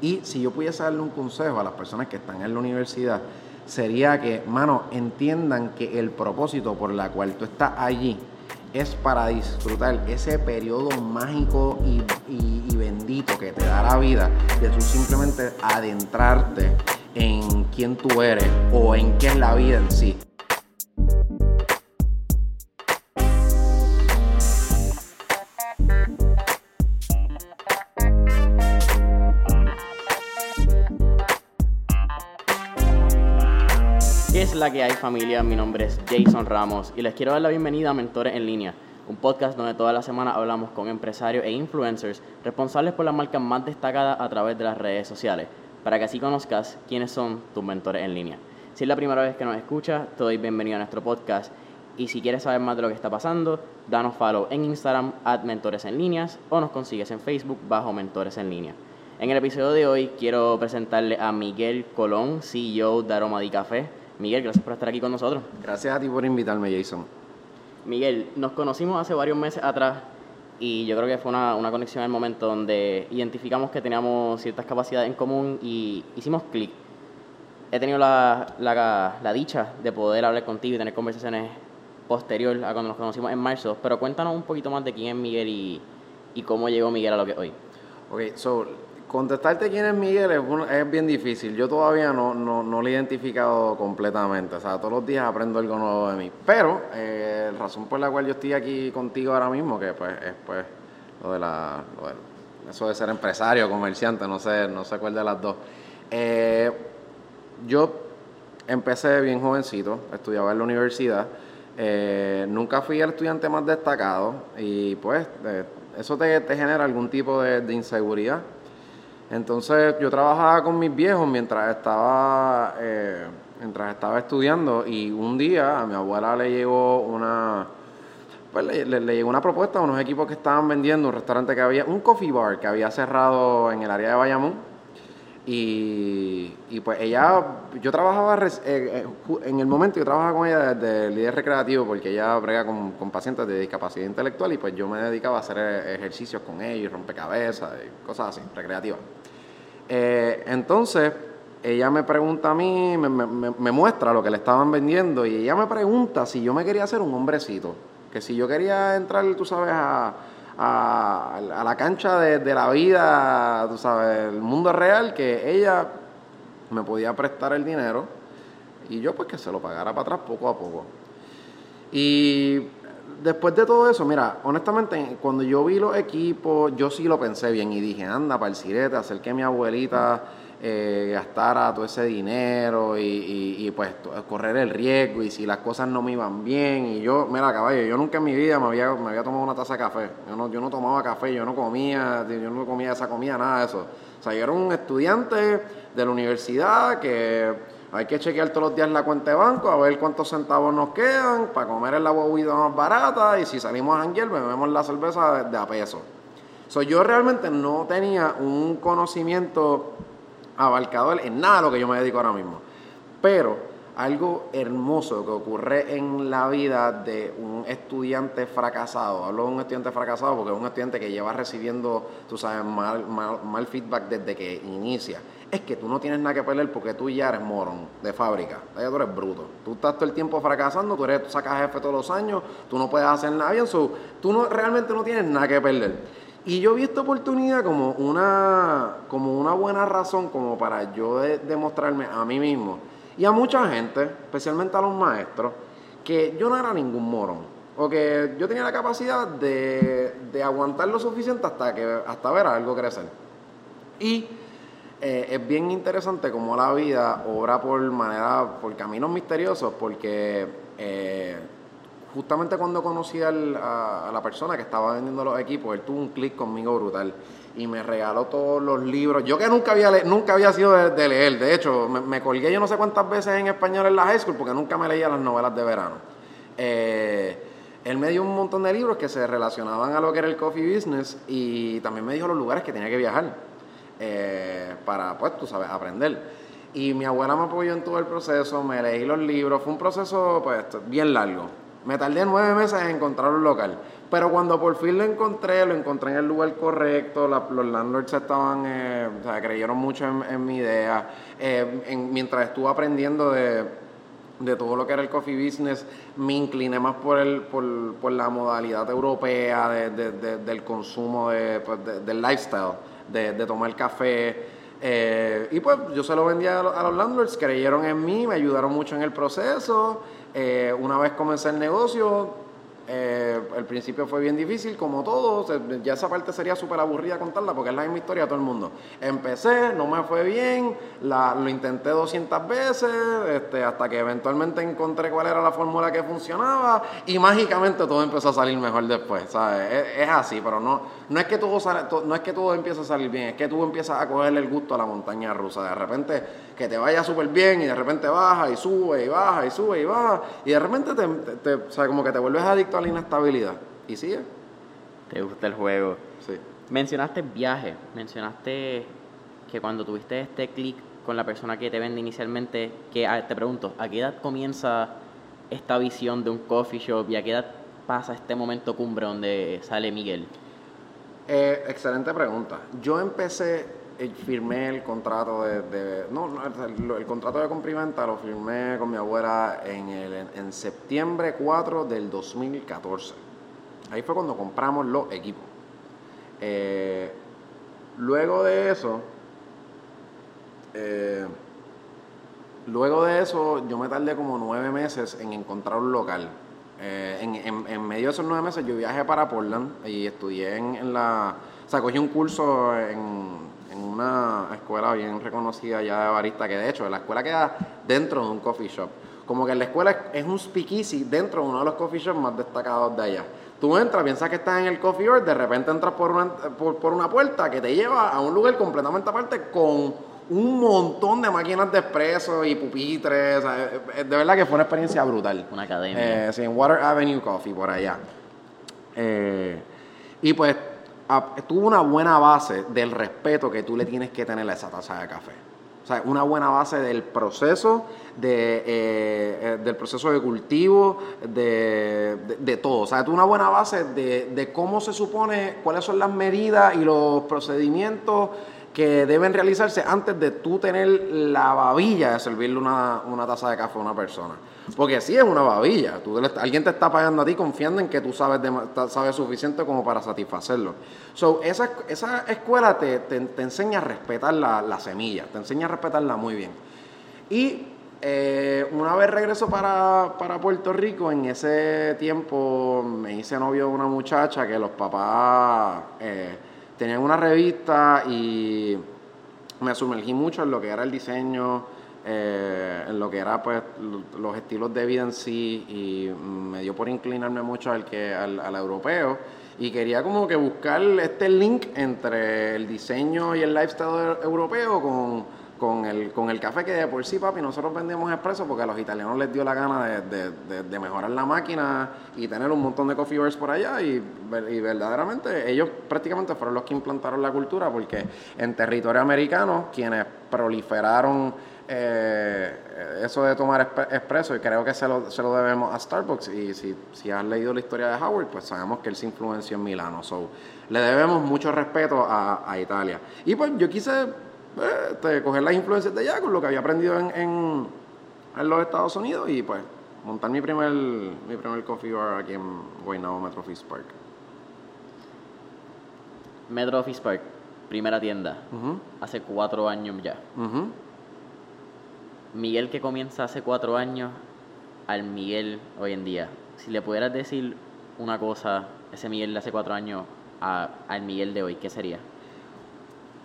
Y si yo pudiese darle un consejo a las personas que están en la universidad, sería que, mano, entiendan que el propósito por la cual tú estás allí es para disfrutar ese periodo mágico y, y bendito que te da la vida, de tú simplemente adentrarte en quién tú eres o en qué es la vida en sí. La que hay familia? Mi nombre es Jason Ramos y les quiero dar la bienvenida a Mentores en Línea, un podcast donde toda la semana hablamos con empresarios e influencers responsables por las marcas más destacadas a través de las redes sociales, para que así conozcas quiénes son tus mentores en línea. Si es la primera vez que nos escuchas, te doy bienvenido a nuestro podcast y si quieres saber más de lo que está pasando, danos follow en Instagram, at Mentores en Líneas, o nos consigues en Facebook bajo Mentores en Línea. En el episodio de hoy quiero presentarle a Miguel Colón, CEO de Aroma di Café. Miguel, gracias por estar aquí con nosotros. Gracias a ti por invitarme, Jason. Miguel, nos conocimos hace varios meses atrás y yo creo que fue una, una conexión en el momento donde identificamos que teníamos ciertas capacidades en común y hicimos clic. He tenido la, la, la dicha de poder hablar contigo y tener conversaciones posterior a cuando nos conocimos en marzo, pero cuéntanos un poquito más de quién es Miguel y, y cómo llegó Miguel a lo que es hoy. Ok, so, contestarte quién es Miguel es, es bien difícil. Yo todavía no, lo he identificado completamente. O sea, todos los días aprendo algo nuevo de mí. Pero, eh, la razón por la cual yo estoy aquí contigo ahora mismo, que pues es pues lo de la, eso de ser empresario, comerciante, no sé, no sé cuál de las dos. Eh, yo empecé bien jovencito, estudiaba en la universidad. Eh, nunca fui el estudiante más destacado y pues eh, eso te, genera algún tipo de inseguridad. Entonces yo trabajaba con mis viejos mientras estaba, eh, mientras estaba estudiando y un día a mi abuela le llegó una, pues le, le- le llegó una propuesta a unos equipos que estaban vendiendo un restaurante que había, un coffee bar que había cerrado en el área de Bayamón. Y, pues ella, yo trabajaba, eh, eh, en el momento yo trabajaba con ella desde el líder recreativo porque ella brega con, con pacientes de discapacidad intelectual y pues yo me dedicaba a hacer eh, ejercicios con ellos, rompecabezas y cosas así, recreativas. Eh, entonces, ella me pregunta a mí, me, me- me- me muestra lo que le estaban vendiendo y ella me pregunta si yo me quería hacer un hombrecito, que si yo quería entrar, tú sabes, a, a- a la cancha de, la vida, tú sabes, el mundo real, que ella me podía prestar el dinero y yo pues que se lo pagara para atrás poco a poco. Y después de todo eso, mira, honestamente, cuando yo vi los equipos, yo sí lo pensé bien y dije, anda, para el sirete, hacer que mi abuelita eh, gastara todo ese dinero y, pues correr el riesgo y si las cosas no me iban bien. Y yo, mira, caballo, yo nunca en mi vida me había, me había tomado una taza de café. Yo no, yo no tomaba café, yo no comía, yo no comía esa comida, nada de eso. O sea, yo era un estudiante de la universidad que hay que chequear todos los días la cuenta de banco a ver cuántos centavos nos quedan para comer en la bebida más barata y si salimos a janguear bebemos la cerveza de, de a peso. So, yo realmente no tenía un conocimiento abarcador en nada de lo que yo me dedico ahora mismo. Pero algo hermoso que ocurre en la vida de un estudiante fracasado, hablo de un estudiante fracasado porque es un estudiante que lleva recibiendo, tú sabes, mal, mal, mal feedback desde que inicia, es que tú no tienes nada que perder porque tú ya eres morón de fábrica, ya tú eres bruto, tú estás todo el tiempo fracasando, tú, eres, tú sacas jefe todos los años, tú no puedes hacer nada bien, tú no, realmente no tienes nada que perder. Y yo vi esta oportunidad como una, como una buena razón como para yo de- demostrarme a mí mismo y a mucha gente, especialmente a los maestros, que yo no era ningún morón. O que yo tenía la capacidad de, de aguantar lo suficiente hasta, que, hasta ver algo crecer. Y eh, es bien interesante cómo la vida obra por manera, por caminos misteriosos, porque eh, justamente cuando conocí al- a, la persona que estaba vendiendo los equipos, él tuvo un clic conmigo brutal y me regaló todos los libros. Yo que nunca había, nunca había sido de, leer, de hecho, me, me colgué yo no sé cuántas veces en español en la high school porque nunca me leía las novelas de verano. Eh, él me dio un montón de libros que se relacionaban a lo que era el coffee business y también me dijo los lugares que tenía que viajar eh, para, pues, tú sabes, aprender. Y mi abuela me apoyó en todo el proceso, me leí los libros, fue un proceso, pues, bien largo. Me tardé nueve meses en encontrar un local, Pero cuando por fin lo encontré, lo encontré en el lugar correcto, los landlords estaban, eh, o sea, creyeron mucho en, mi idea. Eh, mientras estuve aprendiendo de, todo lo que era el coffee business, me incliné más por, la modalidad europea del consumo, pues, del lifestyle, de, tomar café. Eh, y pues yo se lo vendía a los landlords, creyeron en mí, me ayudaron mucho en el proceso. Una vez comencé el negocio, eh, el principio fue bien difícil, como todo. Ya esa parte sería súper aburrida contarla porque es la misma historia de todo el mundo. Empecé, no me fue bien, lo intenté 200 veces, este, hasta que eventualmente encontré cuál era la fórmula que funcionaba y mágicamente todo empezó a salir mejor después. Es, así, pero no, no, es que todo no es que todo empiece a salir bien, es que tú empiezas a cogerle el gusto a la montaña rusa. De repente que te vaya súper bien y de repente baja y sube y baja y sube y baja y de repente te, o sea, como que te vuelves adicto a la inestabilidad y sigue. Te gusta el juego. Sí. Mencionaste viaje, mencionaste que cuando tuviste este clic con la persona que te vende inicialmente, que ah, te pregunto, ¿a qué edad comienza esta visión de un coffee shop y a qué edad pasa este momento cumbre donde sale Miguel? Eh, excelente pregunta. Yo empecé firmé el contrato de, no, el, contrato de comprimenta lo firmé con mi abuela en, el, en, septiembre 4 del 2014. Ahí fue cuando compramos los equipos. Eh, luego de eso, eh, luego de eso, yo me tardé como nueve meses en encontrar un local. en, en, medio de esos nueve meses yo viajé para Portland y estudié en, en la... O sea, cogí un curso en en una escuela bien reconocida ya de barista, que de hecho la escuela queda dentro de un coffee shop. Como que la escuela es un speakeasy dentro de uno de los coffee shops más destacados de allá. Tú entras, piensas que estás en el coffee bar, de repente entras por una, por, una puerta que te lleva a un lugar completamente aparte con un montón de máquinas de expreso y pupitres. de verdad que fue una experiencia brutal. Una academia. Eh, sí, en Water Avenue Coffee, por allá. Eh, y pues tuvo una buena base del respeto que tú le tienes que tener a esa taza de café. O sea, una buena base del proceso, de, eh, eh, del proceso de cultivo, de, de, todo. O sea, una buena base de, de cómo se supone, cuáles son las medidas y los procedimientos que deben realizarse antes de tú tener la babilla de servirle una, taza de café a una persona. Porque sí es una babilla, tú, alguien te está pagando a ti confiando en que tú sabes, sabes suficiente como para satisfacerlo. So, esa, esa escuela te, enseña a respetar la, semilla, te enseña a respetarla muy bien. Y eh, una vez regreso para, Puerto Rico, en ese tiempo me hice novio de una muchacha que los papás... Eh, tenían una revista y me sumergí mucho en lo que era el diseño, eh, en lo que era pues los estilos de vida en sí y me dio por inclinarme mucho al que al, al, europeo. Y quería como que buscar este link entre el diseño y el lifestyle europeo con con el, con el café que de por sí, papi, nosotros vendemos expreso porque a los italianos les dio la gana de, mejorar la máquina y tener un montón de coffee bars por allá y, verdaderamente ellos prácticamente fueron los que implantaron la cultura porque en territorio americano quienes proliferaron eh, eso de tomar expreso y creo que se lo, se lo debemos a Starbucks y si, si, has leído la historia de Howard pues sabemos que él se influenció en Milano. So, le debemos mucho respeto a Italia. Y pues yo quise este, coger las influencias de allá con lo que había aprendido en, en, los Estados Unidos y pues montar mi primer, mi primer coffee bar aquí en Guaynabo Metro Office Park. Metro Park, primera tienda, hace cuatro años ya. Miguel que comienza hace cuatro años al Miguel hoy en día. Si le pudieras decir una cosa, ese Miguel de hace cuatro años al Miguel de hoy, ¿qué sería?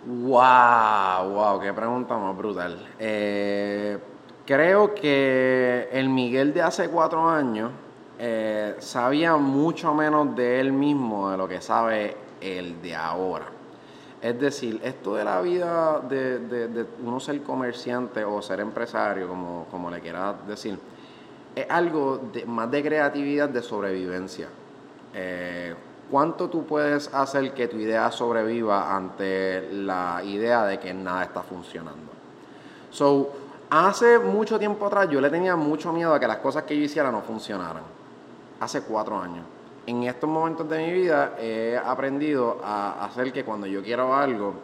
Wow, wow, qué pregunta más brutal. Eh, creo que el Miguel de hace cuatro años eh, sabía mucho menos de él mismo de lo que sabe el de ahora. Es decir, esto de la vida de, uno ser comerciante o ser empresario, como, como le quieras decir, es algo más de creatividad, de sobrevivencia. Eh, ¿cuánto tú puedes hacer que tu idea sobreviva ante la idea de que nada está funcionando? So, hace mucho tiempo atrás yo le tenía mucho miedo a que las cosas que yo hiciera no funcionaran. Hace cuatro años. en estos momentos de mi vida he aprendido a hacer que cuando yo quiero algo,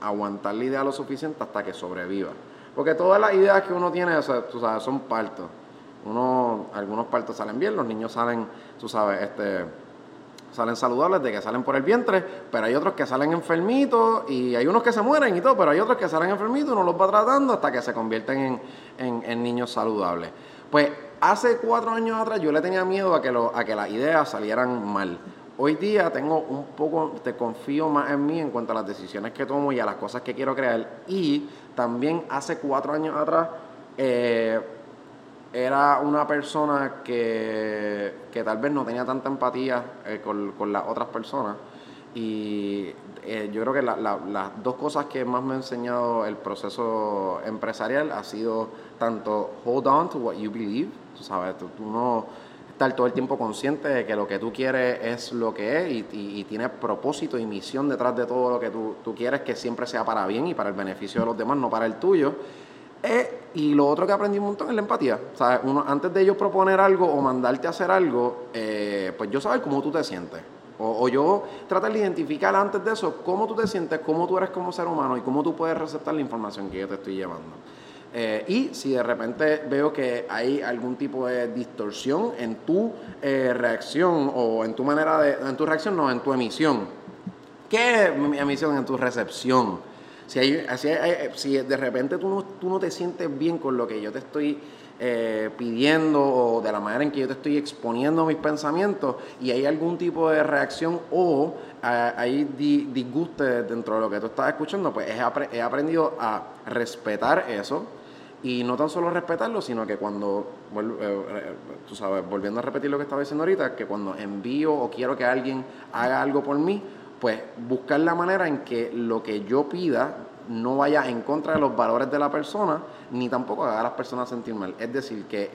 aguantar la idea lo suficiente hasta que sobreviva. Porque todas las ideas que uno tiene, tú sabes, son partos. Uno, algunos partos salen bien, los niños salen, tú sabes, este, salen saludables de que salen por el vientre, pero hay otros que salen enfermitos y hay unos que se mueren y todo, pero hay otros que salen enfermitos uno los va tratando hasta que se convierten en, en, niños saludables. Pues hace cuatro años atrás yo le tenía miedo a que, lo, a que las ideas salieran mal. Hoy día tengo un poco, te confío más en mí en cuanto a las decisiones que tomo y a las cosas que quiero crear. Y también hace cuatro años atrás eh, era una persona que, tal vez no tenía tanta empatía eh, con, las otras personas. Y eh, yo creo que las dos cosas que más me ha enseñado el proceso empresarial ha sido tanto hold on to what you believe, tú sabes, tú, no estar todo el tiempo consciente de que lo que tú quieres es lo que es y, y, tienes propósito y misión detrás de todo lo que tú, tú quieres que siempre sea para bien y para el beneficio de los demás, no para el tuyo eh, y lo otro que aprendí un montón es la empatía. Uno, antes de yo proponer algo o mandarte a hacer algo, eh, pues yo saber cómo tú te sientes. O, yo tratar de identificar antes de eso cómo tú te sientes, cómo tú eres como ser humano y cómo tú puedes receptar la información que yo te estoy llevando. Eh, y si de repente veo que hay algún tipo de distorsión en tu reacción o en tu manera de, en tu reacción, no, en tu emisión. ¿Qué emisión en tu recepción? Si, hay, si de repente tú no, tú no te sientes bien con lo que yo te estoy eh, pidiendo o de la manera en que yo te estoy exponiendo mis pensamientos y hay algún tipo de reacción o eh, hay disgusto dentro de lo que tú estás escuchando, pues he, aprendido a respetar eso y no tan solo respetarlo, sino que cuando, eh, tú sabes, volviendo a repetir lo que estaba diciendo ahorita, que cuando envío o quiero que alguien haga algo por mí, pues buscar la manera en que lo que yo pida no vaya en contra de los valores de la persona, ni tampoco haga a las personas sentir mal. Es decir, que eh,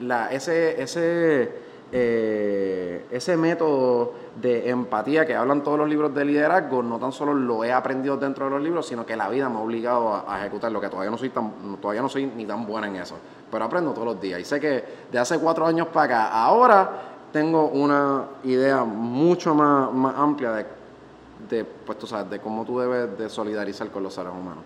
la, ese, ese, eh, ese método de empatía que hablan todos los libros de liderazgo, no tan solo lo he aprendido dentro de los libros, sino que la vida me ha obligado a, ejecutar lo que todavía no soy tan, todavía no soy ni tan buena en eso. Pero aprendo todos los días. Y sé que de hace cuatro años para acá, ahora tengo una idea mucho más, más amplia de, de, pues, tú sabes, de cómo tú debes de solidarizar con los seres humanos.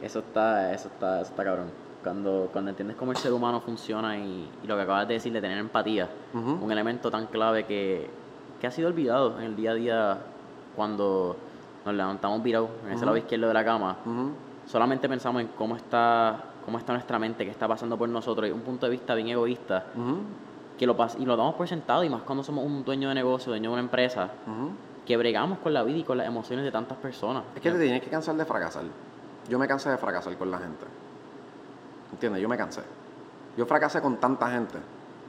Eso está, eso está, eso está cabrón. Cuando, cuando entiendes cómo el ser humano funciona y, lo que acabas de decir de tener empatía, un elemento tan clave que, que, ha sido olvidado en el día a día cuando nos levantamos virados en ese lado izquierdo de la cama. Solamente pensamos en cómo está, cómo está nuestra mente, qué está pasando por nosotros, y un punto de vista bien egoísta que lo y lo damos por sentado, y más cuando somos un dueño de negocio, dueño de una empresa, que bregamos con la vida y con las emociones de tantas personas. Es que te tienes que cansar de fracasar. Yo me cansé de fracasar con la gente. ¿Entiendes? Yo me cansé. Yo fracasé con tanta gente.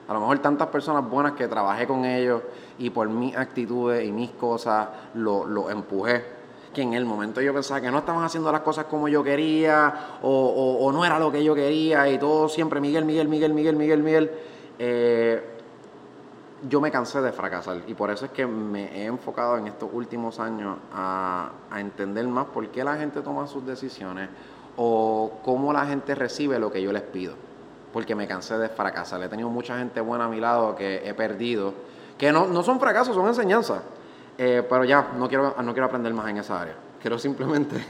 A lo mejor tantas personas buenas que trabajé con ellos y por mis actitudes y mis cosas lo, lo empujé que en el momento yo pensaba que no estaban haciendo las cosas como yo quería o, o, o, no era lo que yo quería y todo siempre Miguel, Miguel, Miguel, Miguel, Miguel, Miguel. Eh, yo me cansé de fracasar y por eso es que me he enfocado en estos últimos años a, entender más por qué la gente toma sus decisiones o cómo la gente recibe lo que yo les pido. Porque me cansé de fracasar. He tenido mucha gente buena a mi lado que he perdido, que no, no son fracasos, son enseñanzas. Eh, pero ya, no quiero, no quiero aprender más en esa área. Quiero simplemente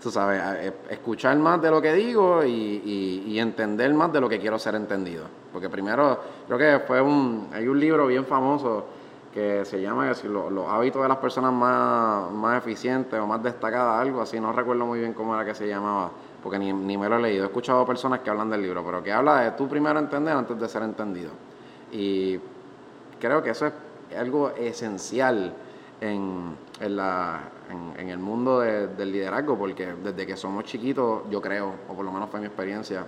tú sabes, eh, escuchar más de lo que digo y, entender más de lo que quiero ser entendido. Porque primero, creo que fue un, hay un libro bien famoso que se llama los, hábitos de las personas más, más eficientes o más destacadas, algo así, no recuerdo muy bien cómo era que se llamaba, porque ni, ni me lo he leído. He escuchado personas que hablan del libro, pero que habla de tú primero entender antes de ser entendido. Y creo que eso es algo esencial en, en, la, en, el mundo del liderazgo, porque desde que somos chiquitos, yo creo, o por lo menos fue mi experiencia,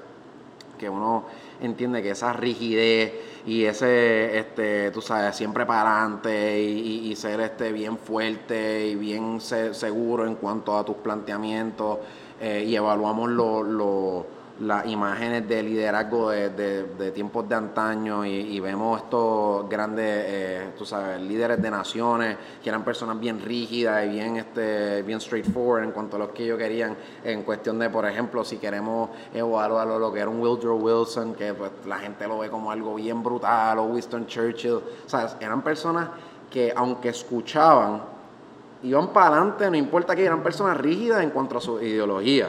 que uno entiende que esa rigidez y ese, este, tú sabes, siempre para adelante y, ser este, bien fuerte y bien seguro en cuanto a tus planteamientos eh, y evaluamos lo, las imágenes de liderazgo de, tiempos de antaño y, vemos estos grandes, eh, tú sabes, líderes de naciones que eran personas bien rígidas y bien, este, bien straightforward en cuanto a lo que ellos querían en cuestión de, por ejemplo, si queremos evaluar lo que era un Woodrow Wilson, que pues, la gente lo ve como algo bien brutal, o Winston Churchill, o sea, eran personas que aunque escuchaban, iban para adelante, no importa que eran personas rígidas en cuanto a su ideología.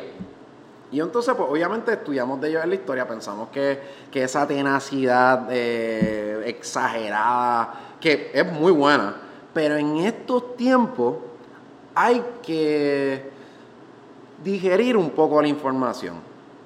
Y entonces, pues obviamente estudiamos de ellos en la historia, pensamos que, esa tenacidad eh, exagerada, que es muy buena, pero en estos tiempos hay que digerir un poco la información.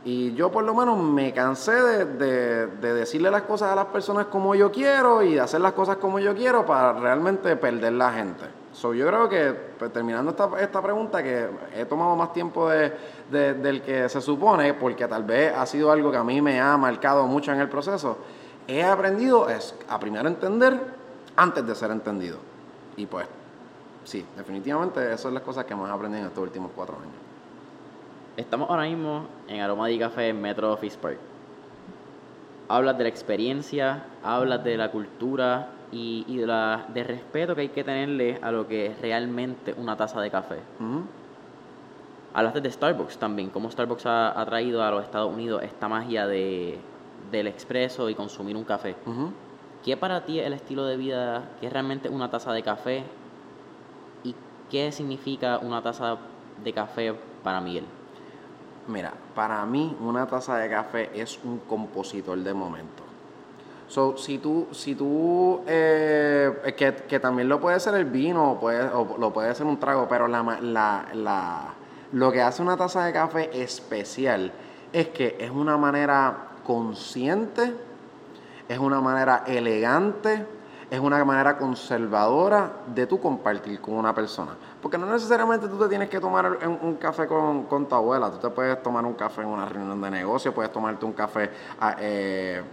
Y yo por lo menos me cansé de, de, decirle las cosas a las personas como yo quiero y de hacer las cosas como yo quiero para realmente perder la gente. So, yo creo que, pues, terminando esta, esta, pregunta, que he tomado más tiempo de, del que se supone, porque tal vez ha sido algo que a mí me ha marcado mucho en el proceso, he aprendido es a primero entender antes de ser entendido. Y pues, sí, definitivamente esas son las cosas que más aprendí en estos últimos cuatro años. Estamos ahora mismo en Aroma de Café Metro Office Park. Hablas de la experiencia, hablas de la cultura y, y de, la, de respeto que hay que tenerle a lo que es realmente una taza de café. Hablaste de Starbucks también, cómo Starbucks ha, traído a los Estados Unidos esta magia de, del expreso y consumir un café. ¿Qué para ti es el estilo de vida, qué es realmente una taza de café y qué significa una taza de café para Miguel? Mira, para mí una taza de café es un compositor de momento. So, si tú, si tú eh, que, también lo puede ser el vino o, puede, lo puede ser un trago, pero la, la, la, lo que hace una taza de café especial es que es una manera consciente, es una manera elegante, es una manera conservadora de tú compartir con una persona. Porque no necesariamente tú te tienes que tomar un, café con, con, tu abuela, tú te puedes tomar un café en una reunión de negocio, puedes tomarte un café... Ah, eh,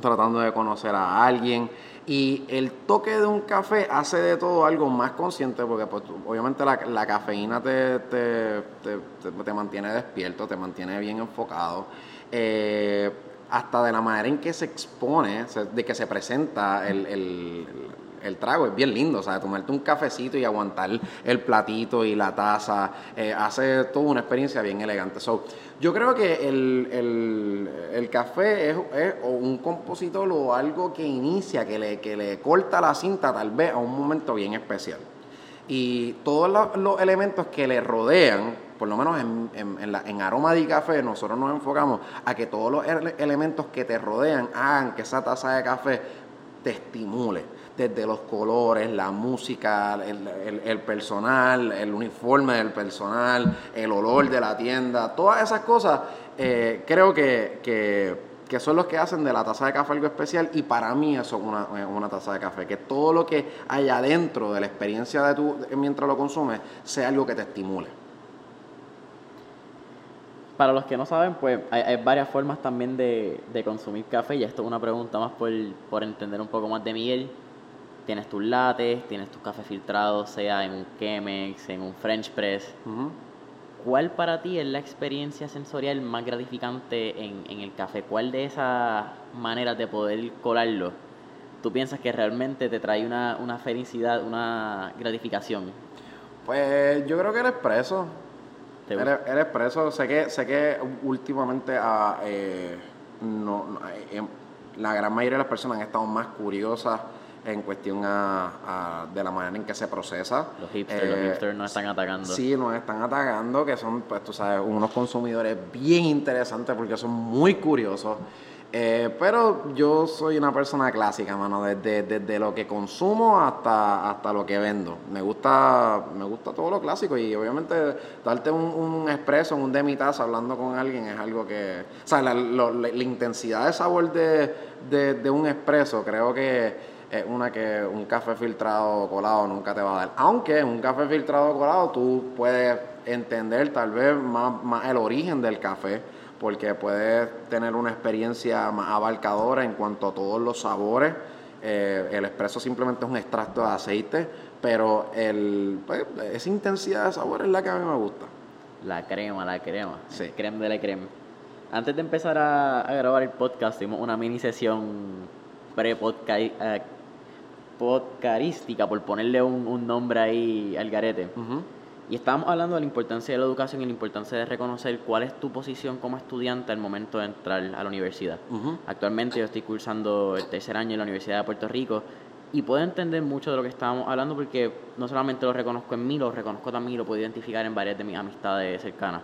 tratando de conocer a alguien. Y el toque de un café hace de todo algo más consciente porque pues, obviamente la, cafeína te, te, mantiene despierto, te mantiene bien enfocado. Eh, hasta de la manera en que se expone, de que se presenta el, el trago es bien lindo, o sea, tomarte un cafecito y aguantar el platito y la taza, eh, hace toda una experiencia bien elegante. So, yo creo que el, café es, un compositor o algo que inicia, que le, que le corta la cinta tal vez a un momento bien especial. Y todos los, elementos que le rodean, por lo menos en, en, en, aroma de café, nosotros nos enfocamos a que todos los elementos que te rodean hagan que esa taza de café te estimule desde los colores, la música, el, personal, el uniforme del personal, el olor de la tienda, todas esas cosas, eh, creo que, que, son los que hacen de la taza de café algo especial y para mí eso es una, una taza de café, que todo lo que hay adentro de la experiencia de tu, mientras lo consumes sea algo que te estimule. Para los que no saben, pues hay, varias formas también de, consumir café y esto es una pregunta más por, por entender un poco más de Miguel tienes tus lates, tienes tus cafés filtrados, sea en un Chemex, en un French Press. ¿Cuál para ti es la experiencia sensorial más gratificante en, el café? ¿Cuál de esas maneras de poder colarlo tú piensas que realmente te trae una, felicidad, una gratificación? Pues yo creo que el expreso. El, el, expreso, sé que, sé que últimamente ah, eh, no, eh, la gran mayoría de las personas han estado más curiosas en cuestión a, de la manera en que se procesa. Los hipsters, los eh, hipsters nos están atacando. Sí, nos están atacando, que son, pues tú sabes, unos consumidores bien interesantes porque son muy curiosos. Eh, pero yo soy una persona clásica, mano, desde, desde, lo que consumo hasta, hasta lo que vendo. Me gusta, me gusta todo lo clásico y obviamente darte un, un expreso, un demitazo hablando con alguien es algo que... O sea, la, la intensidad de sabor de, de, de un expreso creo que es una que un café filtrado colado nunca te va a dar. Aunque un café filtrado colado tú puedes entender tal vez más, el origen del café, porque puedes tener una experiencia más abarcadora en cuanto a todos los sabores. Eh, el espresso simplemente es un extracto de aceite, pero el, pues, esa intensidad de sabor es la que a mí me gusta. La crema, la crema. Sí. creme de la crema. Antes de empezar a, grabar el podcast, tuvimos una mini sesión pre-podcarística, por ponerle un, nombre ahí al garete. Y estábamos hablando de la importancia de la educación y la importancia de reconocer cuál es tu posición como estudiante al momento de entrar a la universidad. Actualmente yo estoy cursando el tercer año en la Universidad de Puerto Rico y puedo entender mucho de lo que estábamos hablando porque no solamente lo reconozco en mí, lo reconozco también y lo puedo identificar en varias de mis amistades cercanas.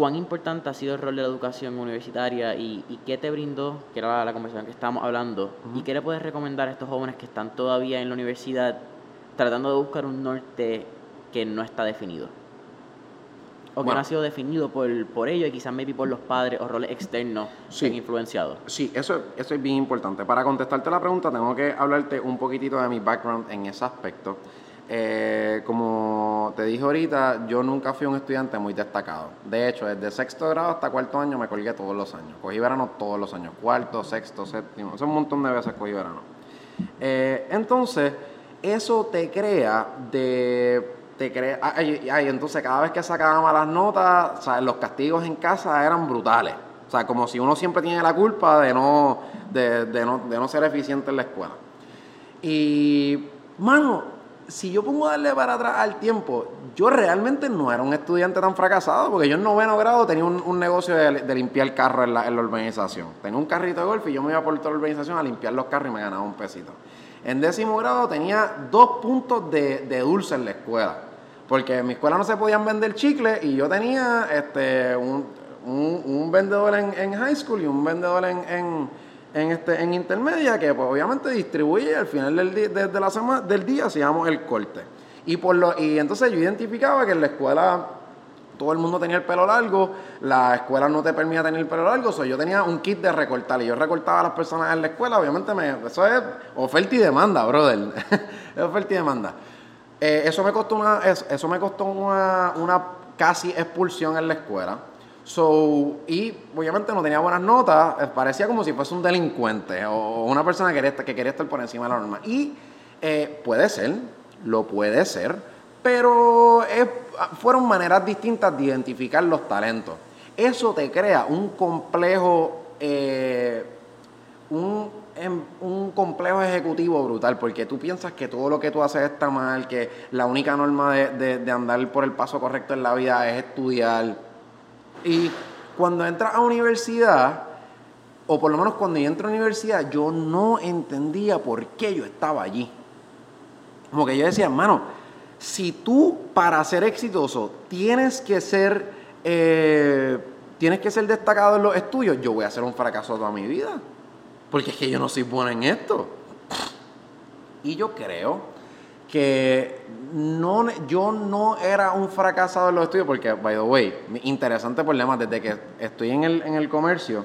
¿Cuán importante ha sido el rol de la educación universitaria y, qué te brindó, que era la, conversación que estábamos hablando, y qué le puedes recomendar a estos jóvenes que están todavía en la universidad tratando de buscar un norte que no está definido. O que no ha sido definido por, por ellos y quizás maybe por los padres o roles externos que han influenciado. Sí, eso, eso es bien importante. Para contestarte la pregunta tengo que hablarte un poquitito de mi background en ese aspecto. Eh, como te dije ahorita, yo nunca fui un estudiante muy destacado. De hecho, desde sexto grado hasta cuarto año me colgué todos los años. Cogí verano todos los años. Cuarto, sexto, séptimo. Un montón de veces cogí verano. Eh, entonces, eso te crea de te crea, ay, entonces cada vez que sacaba malas notas, los castigos en casa eran brutales. O sea, como si uno siempre tiene la culpa de no, de, no, de no ser eficiente en la escuela. Y, mano, si yo pongo a darle para atrás al tiempo, yo realmente no era un estudiante tan fracasado, porque yo en noveno grado tenía un, negocio de, limpiar carros en la, en la urbanización. Tenía un carrito de golf y yo me iba por toda la urbanización a limpiar los carros y me ganaba un pesito. En décimo grado tenía dos puntos de, de dulce en la escuela. Porque en mi escuela no se podían vender chicles y yo tenía este, un, vendedor en, high school y un vendedor en, en, este, en intermedia que pues, obviamente distribuye al final del, día, del día hacíamos el corte. Y, por lo, y entonces yo identificaba que en la escuela todo el mundo tenía el pelo largo, la escuela no te permitía tener el pelo largo, so yo tenía un kit de recortar y yo recortaba a las personas en la escuela, obviamente me, eso es oferta y demanda, brother, es oferta y demanda. Eh, eso me costó una, eso, me costó una, casi expulsión en la escuela. So, y obviamente no tenía buenas notas, eh, parecía como si fuese un delincuente o una persona que quería, que quería estar por encima de la norma. Y eh, puede ser, lo puede ser, pero fueron maneras distintas de identificar los talentos. Eso te crea un complejo, un un complejo ejecutivo brutal, porque tú piensas que todo lo que tú haces está mal, que la única norma de, andar por el paso correcto en la vida es estudiar. Y cuando entras a universidad, o por lo menos cuando yo a universidad, yo no entendía por qué yo estaba allí. Como que yo decía, hermano, si tú para ser exitoso tienes que ser, eh, tienes que ser destacado en los estudios, yo voy a ser un fracaso toda mi vida. Porque es que yo no soy buena en esto. Y yo creo que no, yo no era un fracasado en los estudios, porque, by the way, interesante problema, desde que estoy en el, en el comercio,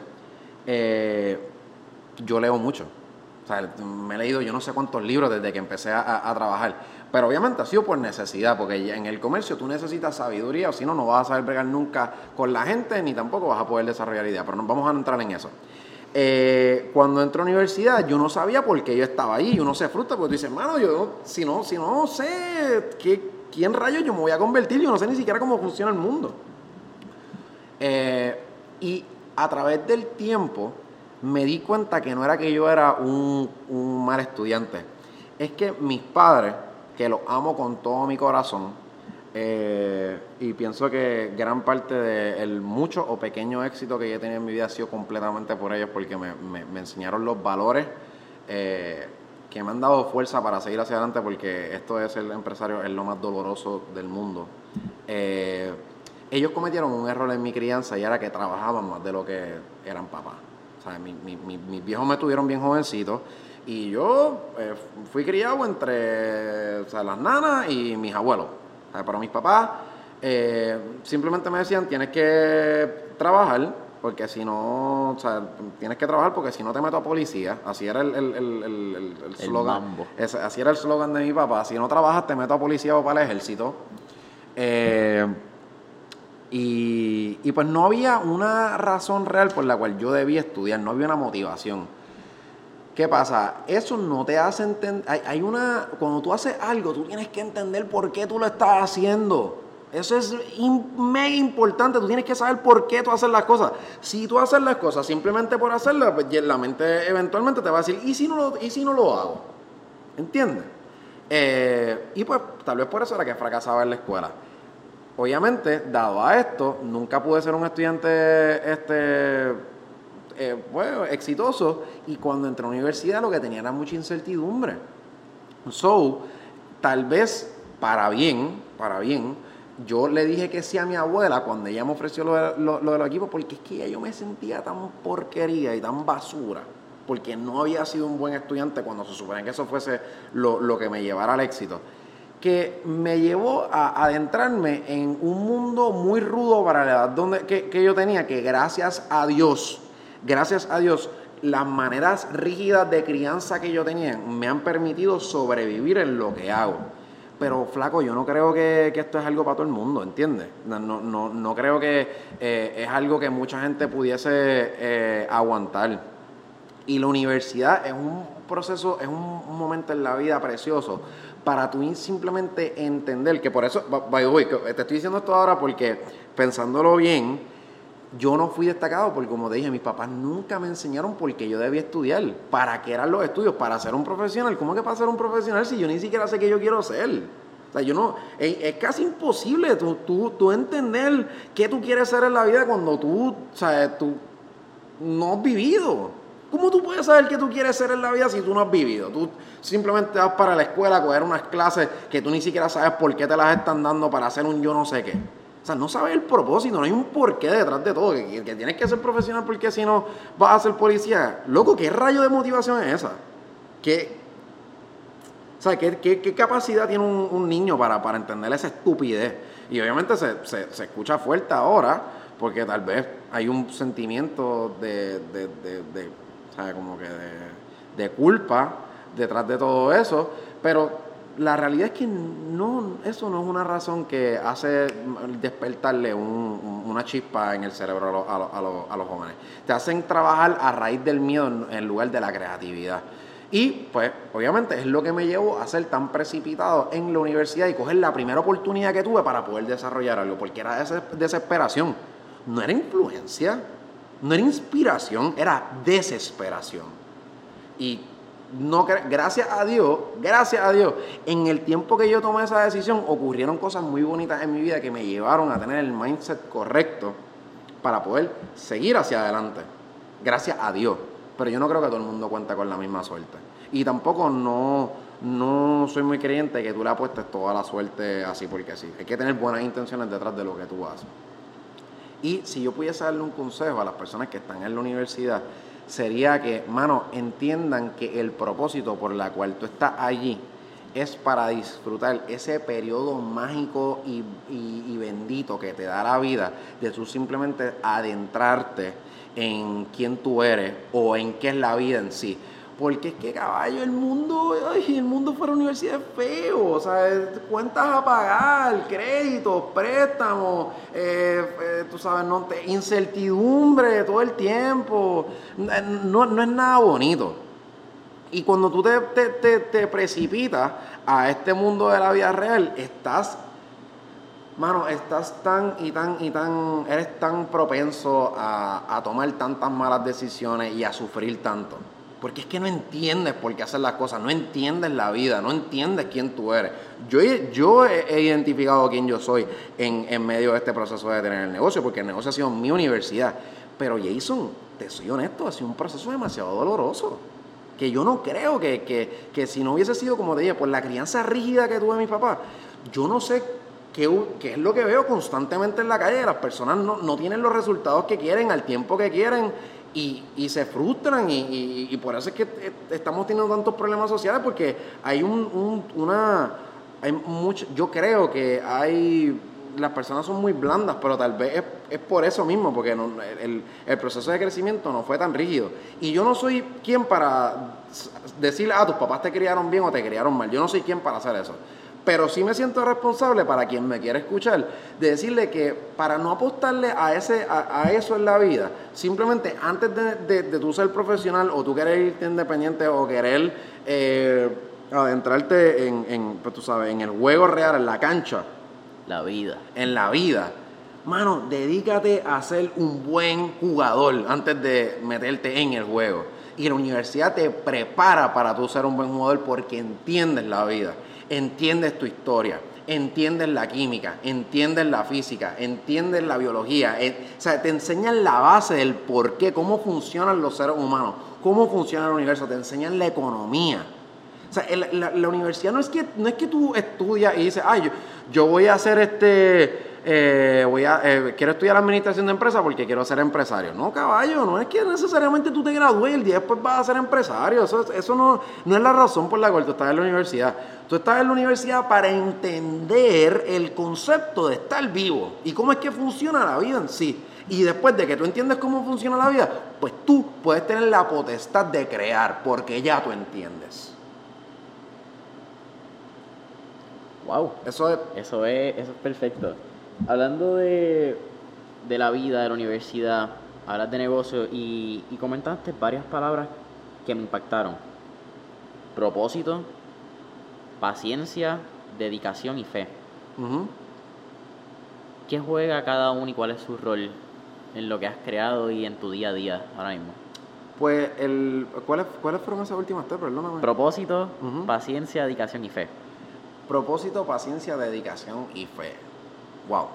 eh, yo leo mucho. O sea, me he leído yo no sé cuántos libros desde que empecé a, a, trabajar. Pero obviamente ha sido por necesidad, porque en el comercio tú necesitas sabiduría, o si no, no vas a saber bregar nunca con la gente, ni tampoco vas a poder desarrollar ideas. Pero no vamos a entrar en eso. Eh, cuando entro a la universidad, yo no sabía por qué yo estaba ahí. Yo no sé fruta, porque tú dices, hermano, yo si no, si no sé qué, quién rayos yo me voy a convertir, yo no sé ni siquiera cómo funciona el mundo. Eh, y a través del tiempo me di cuenta que no era que yo era un mal estudiante, es que mis padres, que los amo con todo mi corazón, eh, y pienso que gran parte del mucho o pequeño éxito que yo he tenido en mi vida ha sido completamente por ellos, porque me, enseñaron los valores eh, que me han dado fuerza para seguir hacia adelante, porque esto de ser empresario es lo más doloroso del mundo. Eh, ellos cometieron un error en mi crianza y era que trabajaban más de lo que eran papás. O mis viejos me tuvieron bien jovencito y yo fui criado entre las nanas y mis abuelos para mis papás, eh, simplemente me decían, tienes que trabajar, porque si no, o sea, tienes que trabajar porque si no te meto a policía. Así era el, el, el, el, slogan. así era el slogan de mi papá. Si no trabajas, te meto a policía o para el ejército. Eh, y, y, pues no había una razón real por la cual yo debía estudiar, no había una motivación. ¿Qué pasa? Eso no te hace entender. Hay, una. Cuando tú haces algo, tú tienes que entender por qué tú lo estás haciendo. Eso es mega importante. Tú tienes que saber por qué tú haces las cosas. Si tú haces las cosas simplemente por hacerlas, pues la mente eventualmente te va a decir, ¿y si no lo, y si no lo hago? ¿Entiendes? Eh, y pues tal vez por eso era que fracasaba en la escuela. Obviamente, dado a esto, nunca pude ser un estudiante este, eh, bueno, exitoso y cuando entré a la universidad lo que tenía era mucha incertidumbre. So, tal vez para bien, para bien, yo le dije que sí a mi abuela cuando ella me ofreció lo de, lo, los equipos porque es que ya yo me sentía tan porquería y tan basura porque no había sido un buen estudiante cuando se suponía que eso fuese lo, lo que me llevara al éxito que me llevó a adentrarme en un mundo muy rudo para la edad donde, que, que, yo tenía, que gracias a Dios, gracias a Dios, las maneras rígidas de crianza que yo tenía me han permitido sobrevivir en lo que hago. Pero flaco, yo no creo que, que esto es algo para todo el mundo, ¿entiendes? No, no, no creo que eh, es algo que mucha gente pudiese eh, aguantar. Y la universidad es un proceso, es un momento en la vida precioso para tú simplemente entender que por eso, te estoy diciendo esto ahora porque pensándolo bien, yo no fui destacado porque como te dije, mis papás nunca me enseñaron por qué yo debía estudiar, para qué eran los estudios, para ser un profesional. ¿Cómo que para ser un profesional si yo ni siquiera sé qué yo quiero ser? O sea, yo no, es, casi imposible tú, tú, tú, entender qué tú quieres ser en la vida cuando tú, sea, tú no has vivido. ¿Cómo tú puedes saber qué tú quieres ser en la vida si tú no has vivido? Tú simplemente vas para la escuela a coger unas clases que tú ni siquiera sabes por qué te las están dando para hacer un yo no sé qué. O sea, no sabes el propósito, no hay un porqué detrás de todo, que, tienes que ser profesional porque si no vas a ser policía. Loco, ¿qué rayo de motivación es esa? ¿Qué, sea, ¿qué, capacidad tiene un, niño para, para, entender esa estupidez? Y obviamente se, se, escucha fuerte ahora, porque tal vez hay un sentimiento de como que de, culpa detrás de todo eso, pero la realidad es que no, eso no es una razón que hace despertarle una chispa en el cerebro a, los jóvenes. Te hacen trabajar a raíz del miedo en, lugar de la creatividad. Y pues obviamente es lo que me llevó a ser tan precipitado en la universidad y coger la primera oportunidad que tuve para poder desarrollar algo, porque era desesperación, no era influencia. No era inspiración, era desesperación. Y no, gracias a Dios, gracias a Dios, en el tiempo que yo tomé esa decisión ocurrieron cosas muy bonitas en mi vida que me llevaron a tener el mindset correcto para poder seguir hacia adelante. Gracias a Dios. Pero yo no creo que todo el mundo cuenta con la misma suerte. Y tampoco no, no soy muy creyente que tú le apuestes toda la suerte así porque sí. Hay que tener buenas intenciones detrás de lo que tú haces. Y si yo pudiese darle un consejo a las personas que están en la universidad, sería que, mano, entiendan que el propósito por la cual tú estás allí es para disfrutar ese periodo mágico y, y bendito que te da la vida, de tú simplemente adentrarte en quién tú eres o en qué es la vida en sí. Porque es que caballo, el mundo, ay, el mundo fuera universidad es feo, o sea, cuentas a pagar, créditos, préstamos, eh, eh, tú sabes, no, incertidumbre todo el tiempo, no, no, es nada bonito. Y cuando tú te, te, te, precipitas a este mundo de la vida real, estás, mano, estás tan y tan y tan, eres tan propenso a tomar tantas malas decisiones y a sufrir tanto. Porque es que no entiendes por qué hacer las cosas, no entiendes la vida, no entiendes quién tú eres. Yo, yo he, identificado quién yo soy en, en, medio de este proceso de tener el negocio, porque el negocio ha sido mi universidad. Pero Jason, te soy honesto, ha sido un proceso demasiado doloroso. Que yo no creo que, que, que si no hubiese sido, como te dije, por la crianza rígida que tuve mi papá, yo no sé qué, qué, es lo que veo constantemente en la calle. Las personas no, no tienen los resultados que quieren, al tiempo que quieren y, se frustran y, por eso es que eh, estamos teniendo tantos problemas sociales porque hay un, una hay mucho yo creo que hay las personas son muy blandas pero tal vez es, por eso mismo porque el, el, proceso de crecimiento no fue tan rígido. Y yo no soy quien para decirle ah tus papás te criaron bien o te criaron mal yo no soy quien para hacer eso pero sí me siento responsable para quien me quiera escuchar, de decirle que para no apostarle a, ese, a, eso en la vida, simplemente antes de, de, tú ser profesional o tú querer irte independiente o querer eh, adentrarte en, en, pues tú sabes, en el juego real, en la cancha, La vida. En la vida. Mano, dedícate a ser un buen jugador antes de meterte en el juego. Y la universidad te prepara para tú ser un buen jugador porque entiendes la vida, entiendes tu historia, entiendes la química, entiendes la física, entiendes la biología. o sea, te enseñan la base del por qué, cómo funcionan los seres humanos, cómo funciona el universo, te enseñan la economía. O sea, la, universidad no es que no es que tú estudias y dices, ay, yo voy a hacer este, eh, voy a, eh, quiero estudiar administración de empresas porque quiero ser empresario. No, caballo, no es que necesariamente tú te gradúes y el día después vas a ser empresario. Eso, eso no, no es la razón por la cual tú estás en la universidad. Tú estás en la universidad para entender el concepto de estar vivo y cómo es que funciona la vida en sí. Y después de que tú entiendes cómo funciona la vida, pues tú puedes tener la potestad de crear porque ya tú entiendes. Wow. Eso es Eso es, eso es perfecto. Hablando de, de la vida, de la universidad, hablas de negocio y, y comentaste varias palabras que me impactaron. Propósito, paciencia, dedicación y fe. ¿Qué juega cada uno y cuál es su rol en lo que has creado y en tu día a día ahora mismo? Pues, el, ¿cuáles, ¿cuáles fueron esas últimas tres? Perdóname. Propósito, paciencia, dedicación y fe. Propósito, paciencia, dedicación y fe. Wow.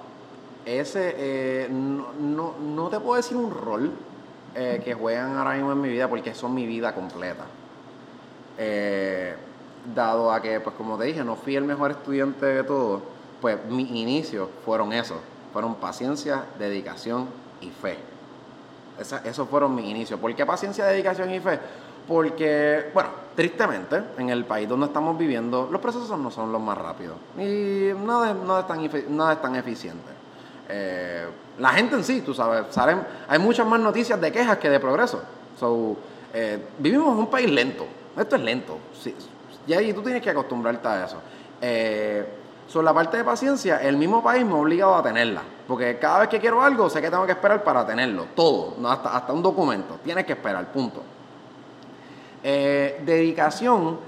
Ese, eh, no, no, no te puedo decir un rol eh, que juegan ahora mismo en mi vida porque son mi vida completa. Eh, dado a que, pues como te dije, no fui el mejor estudiante de todo, pues mis inicios fueron eso. Fueron paciencia, dedicación y fe. Esa- esos fueron mis inicios. ¿Por qué paciencia, dedicación y fe? Porque, bueno, tristemente, en el país donde estamos viviendo, los procesos no son los más rápidos. Y nada, es- nada, es, tan, nada es tan eficiente. Eh, la gente en sí, tú sabes, salen, hay muchas más noticias de quejas que de progreso. So, eh, vivimos en un país lento. Esto es lento. Sí, y ahí tú tienes que acostumbrarte a eso. Eh, sobre la parte de paciencia, el mismo país me ha obligado a tenerla. Porque cada vez que quiero algo, sé que tengo que esperar para tenerlo. Todo, hasta, hasta un documento. Tienes que esperar, punto. Eh, dedicación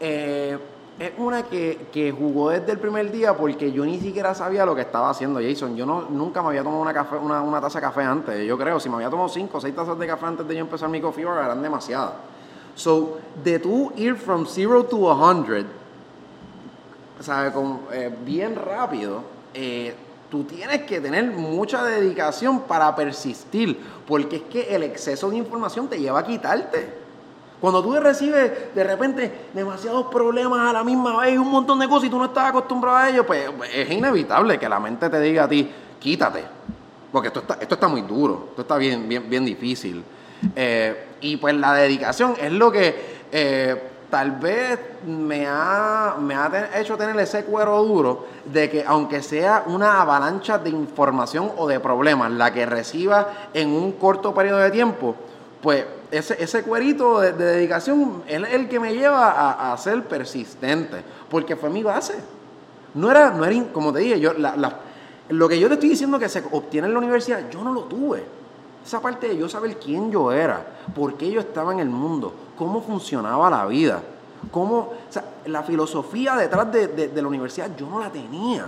eh, es una que, que jugó desde el primer día porque yo ni siquiera sabía lo que estaba haciendo Jason. Yo no, nunca me había tomado una, café, una, taza de café antes. Yo creo, si me había tomado 5 o 6 tazas de café antes de yo empezar mi coffee bar, eran demasiadas. So, de tú ir from zero to 100, ¿sabes? Con, eh, bien rápido, eh, tú tienes que tener mucha dedicación para persistir, porque es que el exceso de información te lleva a quitarte. Cuando tú recibes de repente demasiados problemas a la misma vez un montón de cosas y tú no estás acostumbrado a ello, pues es inevitable que la mente te diga a ti, quítate. Porque esto está, esto está muy duro, esto está bien, bien, difícil. Eh, y pues la dedicación es lo que eh, tal vez me ha, me ha hecho tener ese cuero duro de que aunque sea una avalancha de información o de problemas la que reciba en un corto periodo de tiempo, pues ese, ese cuerito de, de dedicación es el que me lleva a, a ser persistente, porque fue mi base. No era, no era como te dije, yo, lo que yo te estoy diciendo que se obtiene en la universidad, yo no lo tuve. Esa parte de yo saber quién yo era, por qué yo estaba en el mundo, cómo funcionaba la vida, cómo, o sea, la filosofía detrás de, de- la universidad yo no la tenía.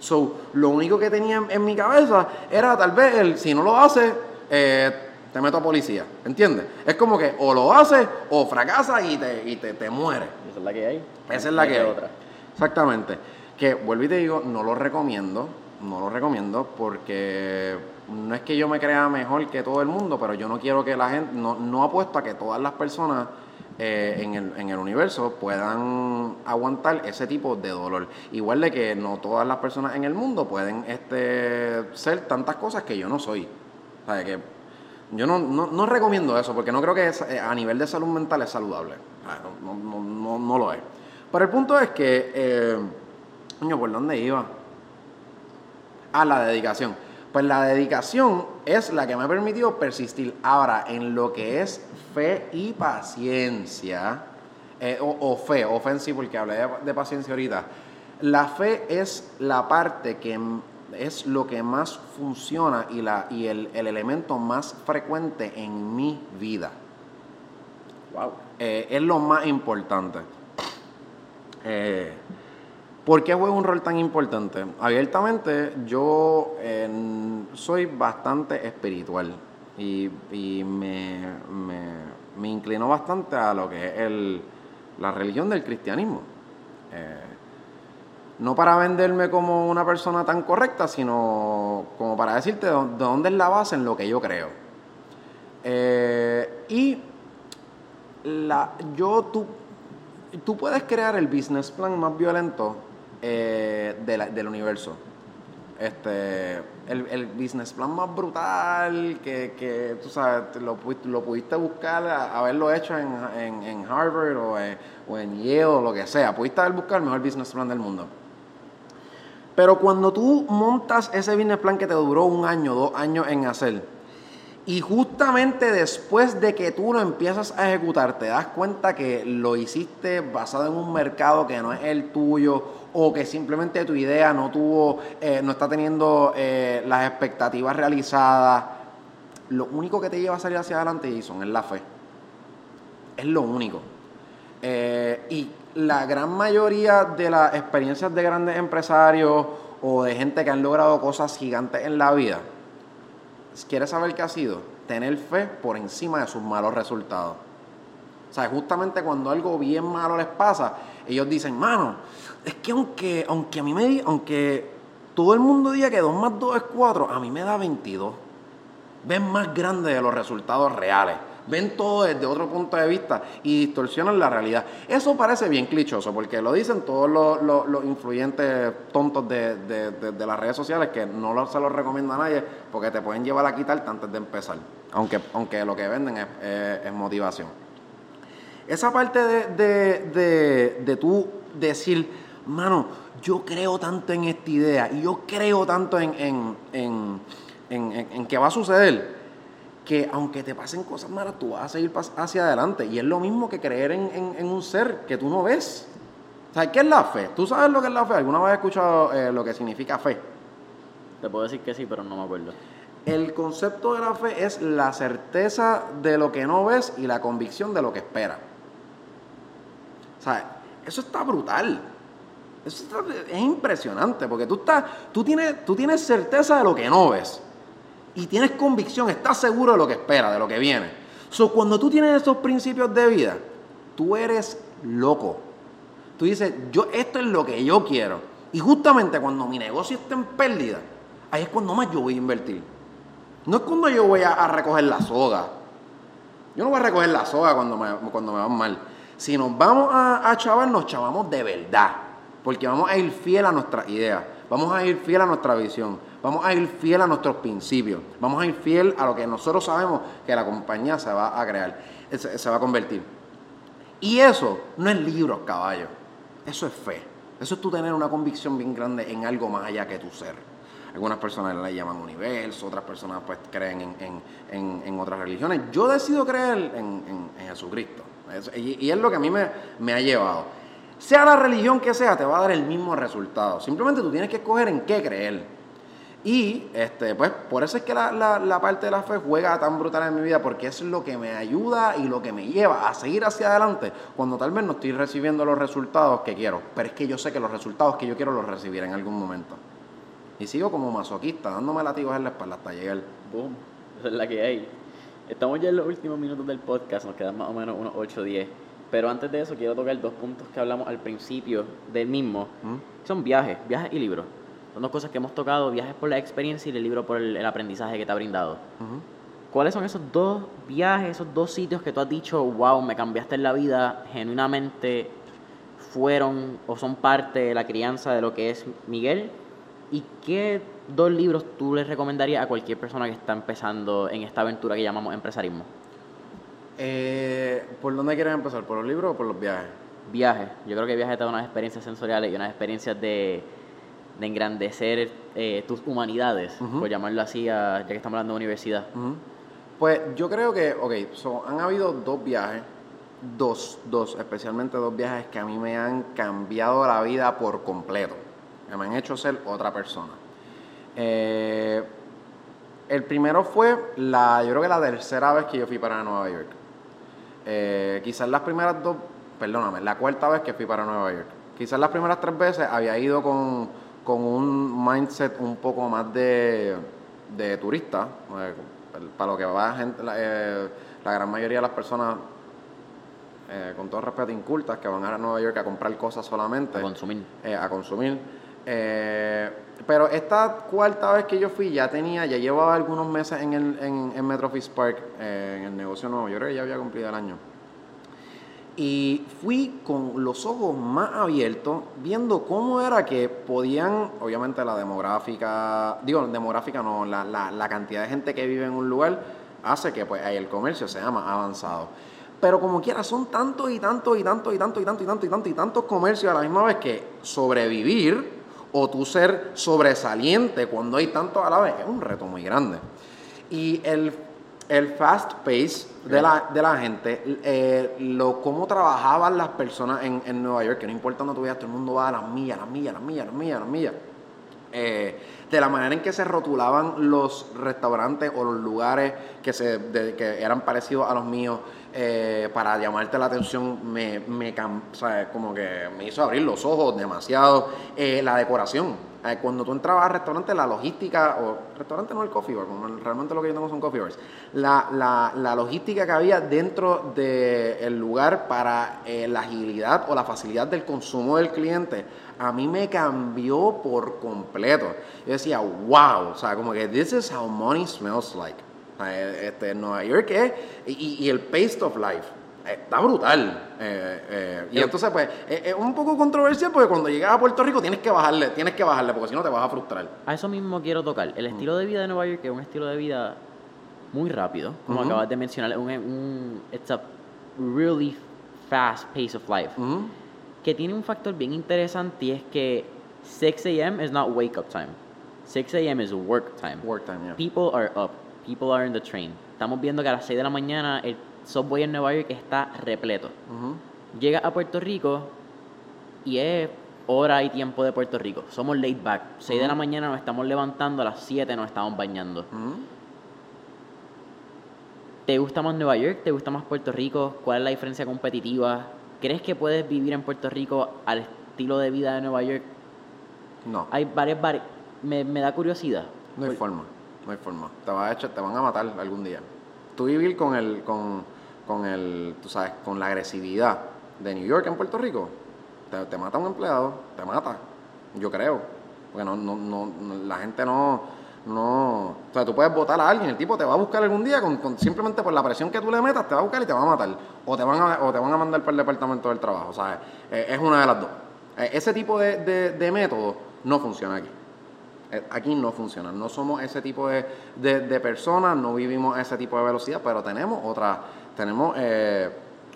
So, lo único que tenía en, en mi cabeza era tal vez el, si no lo haces, eh, te meto a policía, ¿entiendes? Es como que o lo haces o fracasas y te, y te, te mueres. Esa es la que hay. Esa es la que hay. otra. Exactamente. Que vuelvo y te digo, no lo recomiendo. No lo recomiendo porque no es que yo me crea mejor que todo el mundo, pero yo no quiero que la gente, no, no apuesto a que todas las personas eh, en, el, en el universo puedan aguantar ese tipo de dolor. Igual de que no todas las personas en el mundo pueden este, ser tantas cosas que yo no soy. O sea, que yo no, no, no recomiendo eso porque no creo que eh, a nivel de salud mental es saludable. Ah, No, no, no, lo es. Pero el punto es que, eh, ¿por dónde iba? A la dedicación. Pues la dedicación es la que me ha permitido persistir. Ahora, en lo que es fe y paciencia, eh, o, o fe, o fe en sí, porque hablé de, de paciencia ahorita. La fe es la parte que es lo que más funciona y, la, y el, el elemento más frecuente en mi vida. Wow. Eh, es lo más importante. Eh, ¿Por qué juega un rol tan importante? Abiertamente, yo soy bastante espiritual y, me, me, inclino bastante a lo que es el, la religión del cristianismo. Eh, no para venderme como una persona tan correcta, sino como para decirte de dónde es la base en lo que yo creo. Eh, y la, yo, tú, puedes crear el business plan más violento eh, del universo. Este, el, business plan más brutal que, que tú sabes, lo, lo pudiste buscar, haberlo hecho en, Harvard o en, o en Yale o lo que sea. Pudiste haber buscado el mejor business plan del mundo. Pero cuando tú montas ese business plan que te duró un año, dos años en hacer, y justamente después de que tú lo empiezas a ejecutar, te das cuenta que lo hiciste basado en un mercado que no es el tuyo o que simplemente tu idea no tuvo, eh, no está teniendo eh, las expectativas realizadas. Lo único que te lleva a salir hacia adelante, Jason, es la fe. Es lo único. Eh, y la gran mayoría de las experiencias de grandes empresarios o de gente que han logrado cosas gigantes en la vida, ¿quieres saber qué ha sido? Tener fe por encima de sus malos resultados. O sea, justamente cuando algo bien malo les pasa, ellos dicen, mano, es que aunque, aunque a mí me aunque todo el mundo diga que 2 más 2 es 4, a mí me da 22. Ven más grande de los resultados reales ven todo desde otro punto de vista y distorsionan la realidad. Eso parece bien clichoso, porque lo dicen todos los, influyentes tontos de, las redes sociales que no se los recomienda a nadie porque te pueden llevar a quitarte antes de empezar, aunque, aunque lo que venden es, motivación. Esa parte de, de tú decir, mano, yo creo tanto en esta idea y yo creo tanto en, en, en, en que va a suceder que aunque te pasen cosas malas, tú vas a seguir hacia adelante. Y es lo mismo que creer en, un ser que tú no ves. ¿Sabes qué es la fe? ¿Tú sabes lo que es la fe? ¿Alguna vez has escuchado eh, lo que significa fe? Te puedo decir que sí, pero no me acuerdo. El concepto de la fe es la certeza de lo que no ves y la convicción de lo que esperas. ¿Sabes? Eso está brutal. Eso es impresionante porque tú, estás, tú, tienes, tú tienes certeza de lo que no ves y tienes convicción, estás seguro de lo que espera, de lo que viene. So, cuando tú tienes esos principios de vida, tú eres loco. Tú dices, yo, esto es lo que yo quiero. Y justamente cuando mi negocio está en pérdida, ahí es cuando más yo voy a invertir. No es cuando yo voy a, recoger la soga. Yo no voy a recoger la soga cuando me, cuando me van mal. Si nos vamos a, a chavar, nos chavamos de verdad. Porque vamos a ir fiel a nuestra idea. Vamos a ir fiel a nuestra visión. Vamos a ir fiel a nuestros principios. Vamos a ir fiel a lo que nosotros sabemos que la compañía se va a crear, se, va a convertir. Y eso no es libros, caballo. Eso es fe. Eso es tú tener una convicción bien grande en algo más allá que tu ser. Algunas personas le llaman universo, otras personas pues creen en, otras religiones. Yo decido creer en, Jesucristo. y, es lo que a mí me, me ha llevado. Sea la religión que sea, te va a dar el mismo resultado. Simplemente tú tienes que escoger en qué creer. Y este, pues por eso es que la, la, parte de la fe juega tan brutal en mi vida, porque es lo que me ayuda y lo que me lleva a seguir hacia adelante cuando tal vez no estoy recibiendo los resultados que quiero. Pero es que yo sé que los resultados que yo quiero los recibiré en algún momento. Y sigo como masoquista, dándome latigos en la espalda hasta llegar. Boom, esa es la que hay. Estamos ya en los últimos minutos del podcast, nos quedan más o menos unos 8 o 10. Pero antes de eso quiero tocar dos puntos que hablamos al principio del mismo. ¿Mm? Son viajes, viajes y libros. Son dos cosas que hemos tocado, viajes por la experiencia y el libro por el, aprendizaje que te ha brindado. ¿Cuáles son esos dos viajes, esos dos sitios que tú has dicho, wow, me cambiaste en la vida, genuinamente fueron o son parte de la crianza de lo que es Miguel? ¿Y qué dos libros tú le recomendarías a cualquier persona que está empezando en esta aventura que llamamos empresarismo? Eh, ¿Por dónde quieres empezar? ¿Por los libros o por los viajes? Viajes. Yo creo que viajes te unas experiencias sensoriales y unas experiencias de de engrandecer eh, tus humanidades, por llamarlo así, ya que estamos hablando de universidad? Pues yo creo que, ok, so, han habido dos viajes, dos, dos, especialmente dos viajes que a mí me han cambiado la vida por completo, que me han hecho ser otra persona. Eh, el primero fue la, yo creo que la tercera vez que yo fui para Nueva York. Eh, quizás las primeras dos, perdóname, la cuarta vez que fui para Nueva York Quizás las primeras tres veces había ido con, con un mindset un poco más de, de turista, eh, para lo que va gente, la, eh, la gran mayoría de las personas, eh, con todo respeto, incultas, que van a Nueva York a comprar cosas solamente. A consumir. eh, a consumir. Eh, pero esta cuarta vez que yo fui ya tenía, ya llevaba algunos meses en, el, en, en Metro Office Park, eh, en el negocio nuevo. Yo creo que ya había cumplido el año. Y fui con los ojos más abiertos, viendo cómo era que podían, obviamente la demográfica, digo, demográfica no, la, la, la cantidad de gente que vive en un lugar hace que pues el comercio sea más avanzado. Pero como quiera, son tantos y tantos y tantos y tantos y tantos y tantos y tantos y tantos comercios a la misma vez que sobrevivir o tú ser sobresaliente cuando hay tantos a la vez es un reto muy grande. Y el, el fast pace de la, de la gente, eh, lo, cómo trabajaban las personas en, en Nueva York, que no importa dónde tú vayas, todo el mundo va a las millas, las millas, las millas, las millas, las millas. Eh, de la manera en que se rotulaban los restaurantes o los lugares que, se, de- que eran parecidos a los míos eh, para llamarte la atención, me, me o como que me hizo abrir los ojos demasiado. Eh, la decoración. Eh, cuando tú entrabas al restaurante, la logística, o restaurante no el coffee bar, como realmente lo que yo tengo son coffee bars, la, la, la logística que había dentro del lugar para eh, la agilidad o la facilidad del consumo del cliente, a mí me cambió por completo. Yo decía, wow, o sea, como que this is how money smells like. Eh, Este, Nueva York es, y, y el pace of life. eh, Está brutal. Eh, eh, y entonces, pues, es, es un poco controversial porque cuando llegas a Puerto Rico tienes que bajarle, tienes que bajarle, porque si no te vas a frustrar. A eso mismo quiero tocar. El estilo de vida de Nueva York es un estilo de vida muy rápido, como Ujú. acabas de mencionar. Un, un- it's a really fast pace of life. Ujú. Que tiene un factor bien interesante y es que 6 a.m. is not wake up time. 6 a.m. is work time. Work time, yeah. People are up. People are in the train. Estamos viendo que a las 6 de la mañana el subway en Nueva York está repleto. Ujú. Llega a Puerto Rico y es hora y tiempo de Puerto Rico. Somos laid back. 6 de la mañana nos estamos levantando, a las 7 nos estamos bañando. ¿Te gusta más Nueva York? ¿Te gusta más Puerto Rico? ¿Cuál es la diferencia competitiva? ¿Crees que puedes vivir en Puerto Rico al estilo de vida de Nueva York? No. Hay varias... vari- me, me da curiosidad. No hay Por- forma, no. Te, va a echar- te van a matar algún día. Tú vivir con el, con, con el, tú sabes, con la agresividad de New York en Puerto Rico, te, mata un empleado, te mata, yo creo. Porque no, no, no, la gente no, no, o sea, tú puedes votar a alguien, el tipo te va a buscar algún día con, con- simplemente por la presión que tú le metas, te va a buscar y te va a matar. O te van a, o te van a mandar para el departamento del trabajo, ¿sabes? Eh, es una de las dos. Eh, ese tipo de, de, de método no funciona aquí. Eh, Aquí no funciona, no somos ese tipo de, de- personas, no vivimos ese tipo de velocidad, pero tenemos otras tenemos eh,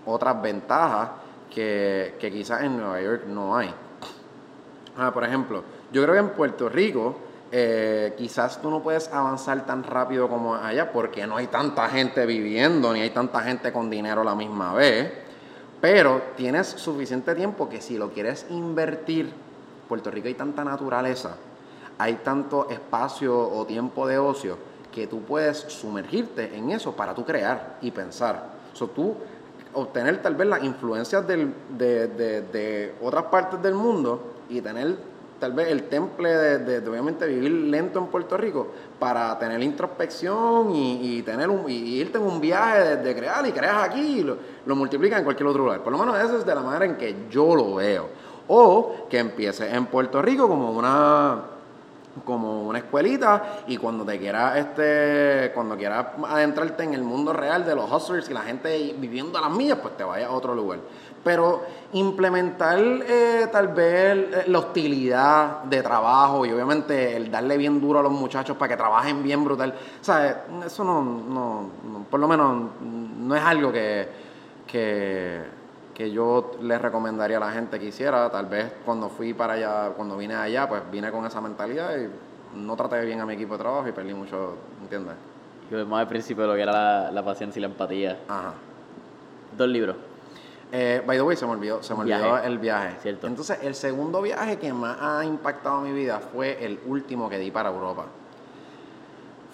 otras ventajas que, que quizás en Nueva York no hay. Ah, por ejemplo, yo creo que en Puerto Rico eh, quizás tú no puedes avanzar tan rápido como allá porque no hay tanta gente viviendo ni hay tanta gente con dinero a la misma vez, pero tienes suficiente tiempo que si lo quieres invertir, Puerto Rico hay tanta naturaleza, hay tanto espacio o tiempo de ocio que tú puedes sumergirte en eso para tú crear y pensar. So, tú obtener tal vez las influencias de, otras partes del mundo y tener tal vez el temple de, de- obviamente vivir lento en Puerto Rico para tener introspección y, tener un, y irte en un viaje de, crear y creas aquí y lo, lo multiplicas en cualquier otro lugar. Por lo menos esa es de la manera en que yo lo veo. O que empieces en Puerto Rico como una como una escuelita y cuando te quieras este cuando quieras adentrarte en el mundo real de los hustlers y la gente viviendo a las millas pues te vayas a otro lugar pero implementar eh, tal vez eh, la hostilidad de trabajo y obviamente el darle bien duro a los muchachos para que trabajen bien brutal ¿sabes? eso no, no, no- por lo menos no es algo que que que yo le recomendaría a la gente que hiciera. Tal vez cuando fui para allá, cuando vine allá, pues vine con esa mentalidad y no traté bien a mi equipo de trabajo y perdí mucho, ¿entiendes? Yo más al principio lo que era la, la paciencia y la empatía. Ajá. Dos libros. Eh, by the way, se me olvidó, se me olvidó Viaje. el viaje. Cierto. Entonces, el segundo viaje que más ha impactado mi vida fue el último que di para Europa.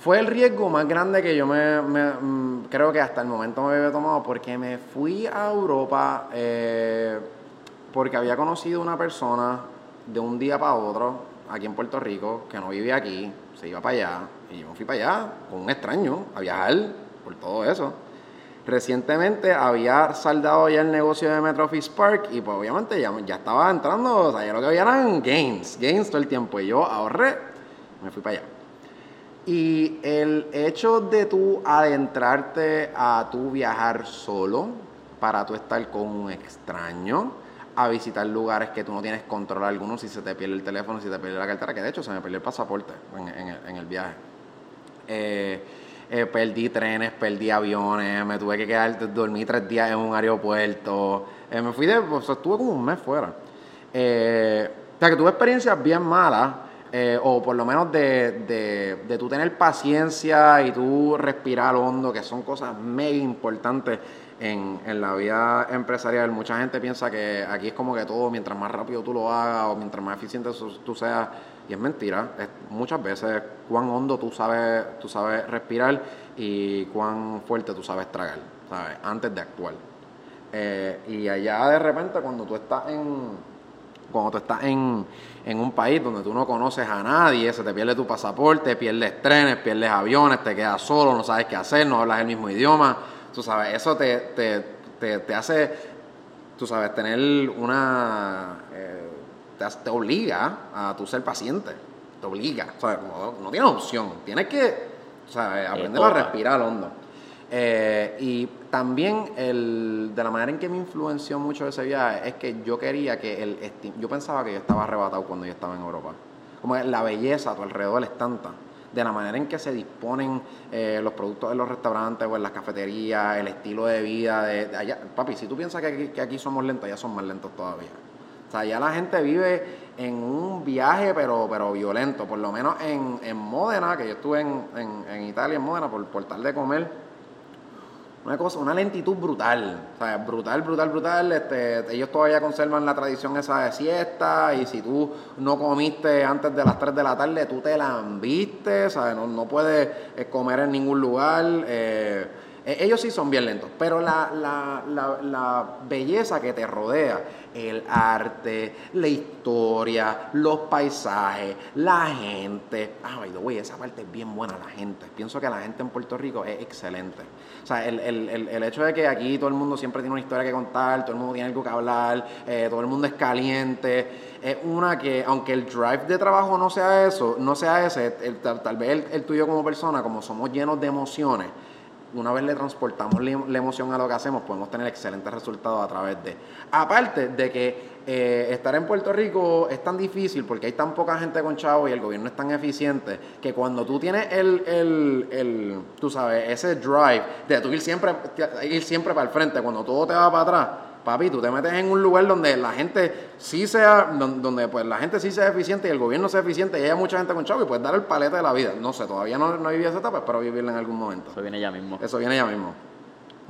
Fue el riesgo más grande que yo me, mm, creo que hasta el momento me había tomado porque me fui a Europa eh, porque había conocido una persona de un día para otro aquí en Puerto Rico que no vivía aquí, se iba para allá y yo me fui para allá con un extraño a viajar por todo eso. Recientemente había saldado ya el negocio de Metro Office Park y pues obviamente ya, ya estaba entrando, o sea, ya lo que había eran gains, gains todo el tiempo y yo ahorré, me fui para allá. Y el hecho de tú adentrarte a tú viajar solo para tú estar con un extraño, a visitar lugares que tú no tienes control alguno, si se te pierde el teléfono, si te pierde la cartera, que de hecho se me perdió el pasaporte en, el, viaje. Eh, eh, perdí trenes, perdí aviones, me tuve que quedar, dormí tres días en un aeropuerto, eh, me fui de, o sea, estuve como un mes fuera. o sea, que tuve experiencias bien malas, o por lo menos de, de, de tú tener paciencia y tú respirar hondo, que son cosas mega importantes en, en, la vida empresarial, mucha gente piensa que aquí es como que todo, mientras más rápido tú lo hagas o mientras más eficiente tú seas, y es mentira, es muchas veces cuán hondo tú sabes, tú sabes respirar y cuán fuerte tú sabes tragar, ¿sabes? Antes de actuar. Eh, y allá de repente cuando tú estás en cuando tú estás en, en, un país donde tú no conoces a nadie, se te pierde tu pasaporte, pierdes trenes, pierdes aviones, te quedas solo, no sabes qué hacer, no hablas el mismo idioma, Tú sabes, eso te, te, te, hace, tú sabes, tener una... Eh, te, obliga a tu ser paciente. Te obliga. O sea, no, tienes opción. Tienes que, o sea, aprender a respirar hondo. Eh, y también el, de la manera en que me influenció mucho ese viaje es que yo quería que el... Yo pensaba que yo estaba arrebatado cuando yo estaba en Europa. Como la belleza a tu alrededor es tanta de la manera en que se disponen eh, los productos en los restaurantes o en las cafeterías, el estilo de vida de, allá. Papi, si tú piensas que aquí, que aquí somos lentos, allá son más lentos todavía. O sea, allá la gente vive en un viaje, pero, pero violento. Por lo menos en, en Módena, que yo estuve en, en, en Italia, en Módena, por, por tal de comer una cosa, una lentitud brutal, o sea, brutal, brutal, brutal. Este, ellos todavía conservan la tradición esa de siesta y si tú no comiste antes de las 3 de la tarde, tú te la viste, ¿sabes? No, no puedes eh, comer en ningún lugar. Eh, eh, ellos sí son bien lentos, pero la, la, la, belleza que te rodea, el arte, la historia, los paisajes, la gente. Ah, by esa parte es bien buena, la gente. Pienso que la gente en Puerto Rico es excelente. Sea, el, el, el, el hecho de que aquí todo el mundo siempre tiene una historia que contar, todo el mundo tiene algo que hablar, eh, todo el mundo es caliente, es una que, aunque el drive de trabajo no sea eso, no sea ese, tal, tal, vez el tuyo como persona, como somos llenos de emociones, una vez le transportamos la emoción a lo que hacemos, podemos tener excelentes resultados a través de. Aparte de que eh, estar en Puerto Rico es tan difícil porque hay tan poca gente con chavo y el gobierno es tan eficiente que cuando tú tienes el, el, el tú sabes, ese drive de tú ir siempre, ir siempre para el frente, cuando todo te va para atrás papi, tú te metes en un lugar donde la gente sí sea, donde pues la gente sí sea eficiente y el gobierno sea eficiente y haya mucha gente con chavo y puedes dar el palete de la vida. No sé, todavía no, no he vivido esa etapa, espero vivirla en algún momento. Eso viene ya mismo. Eso viene ya mismo.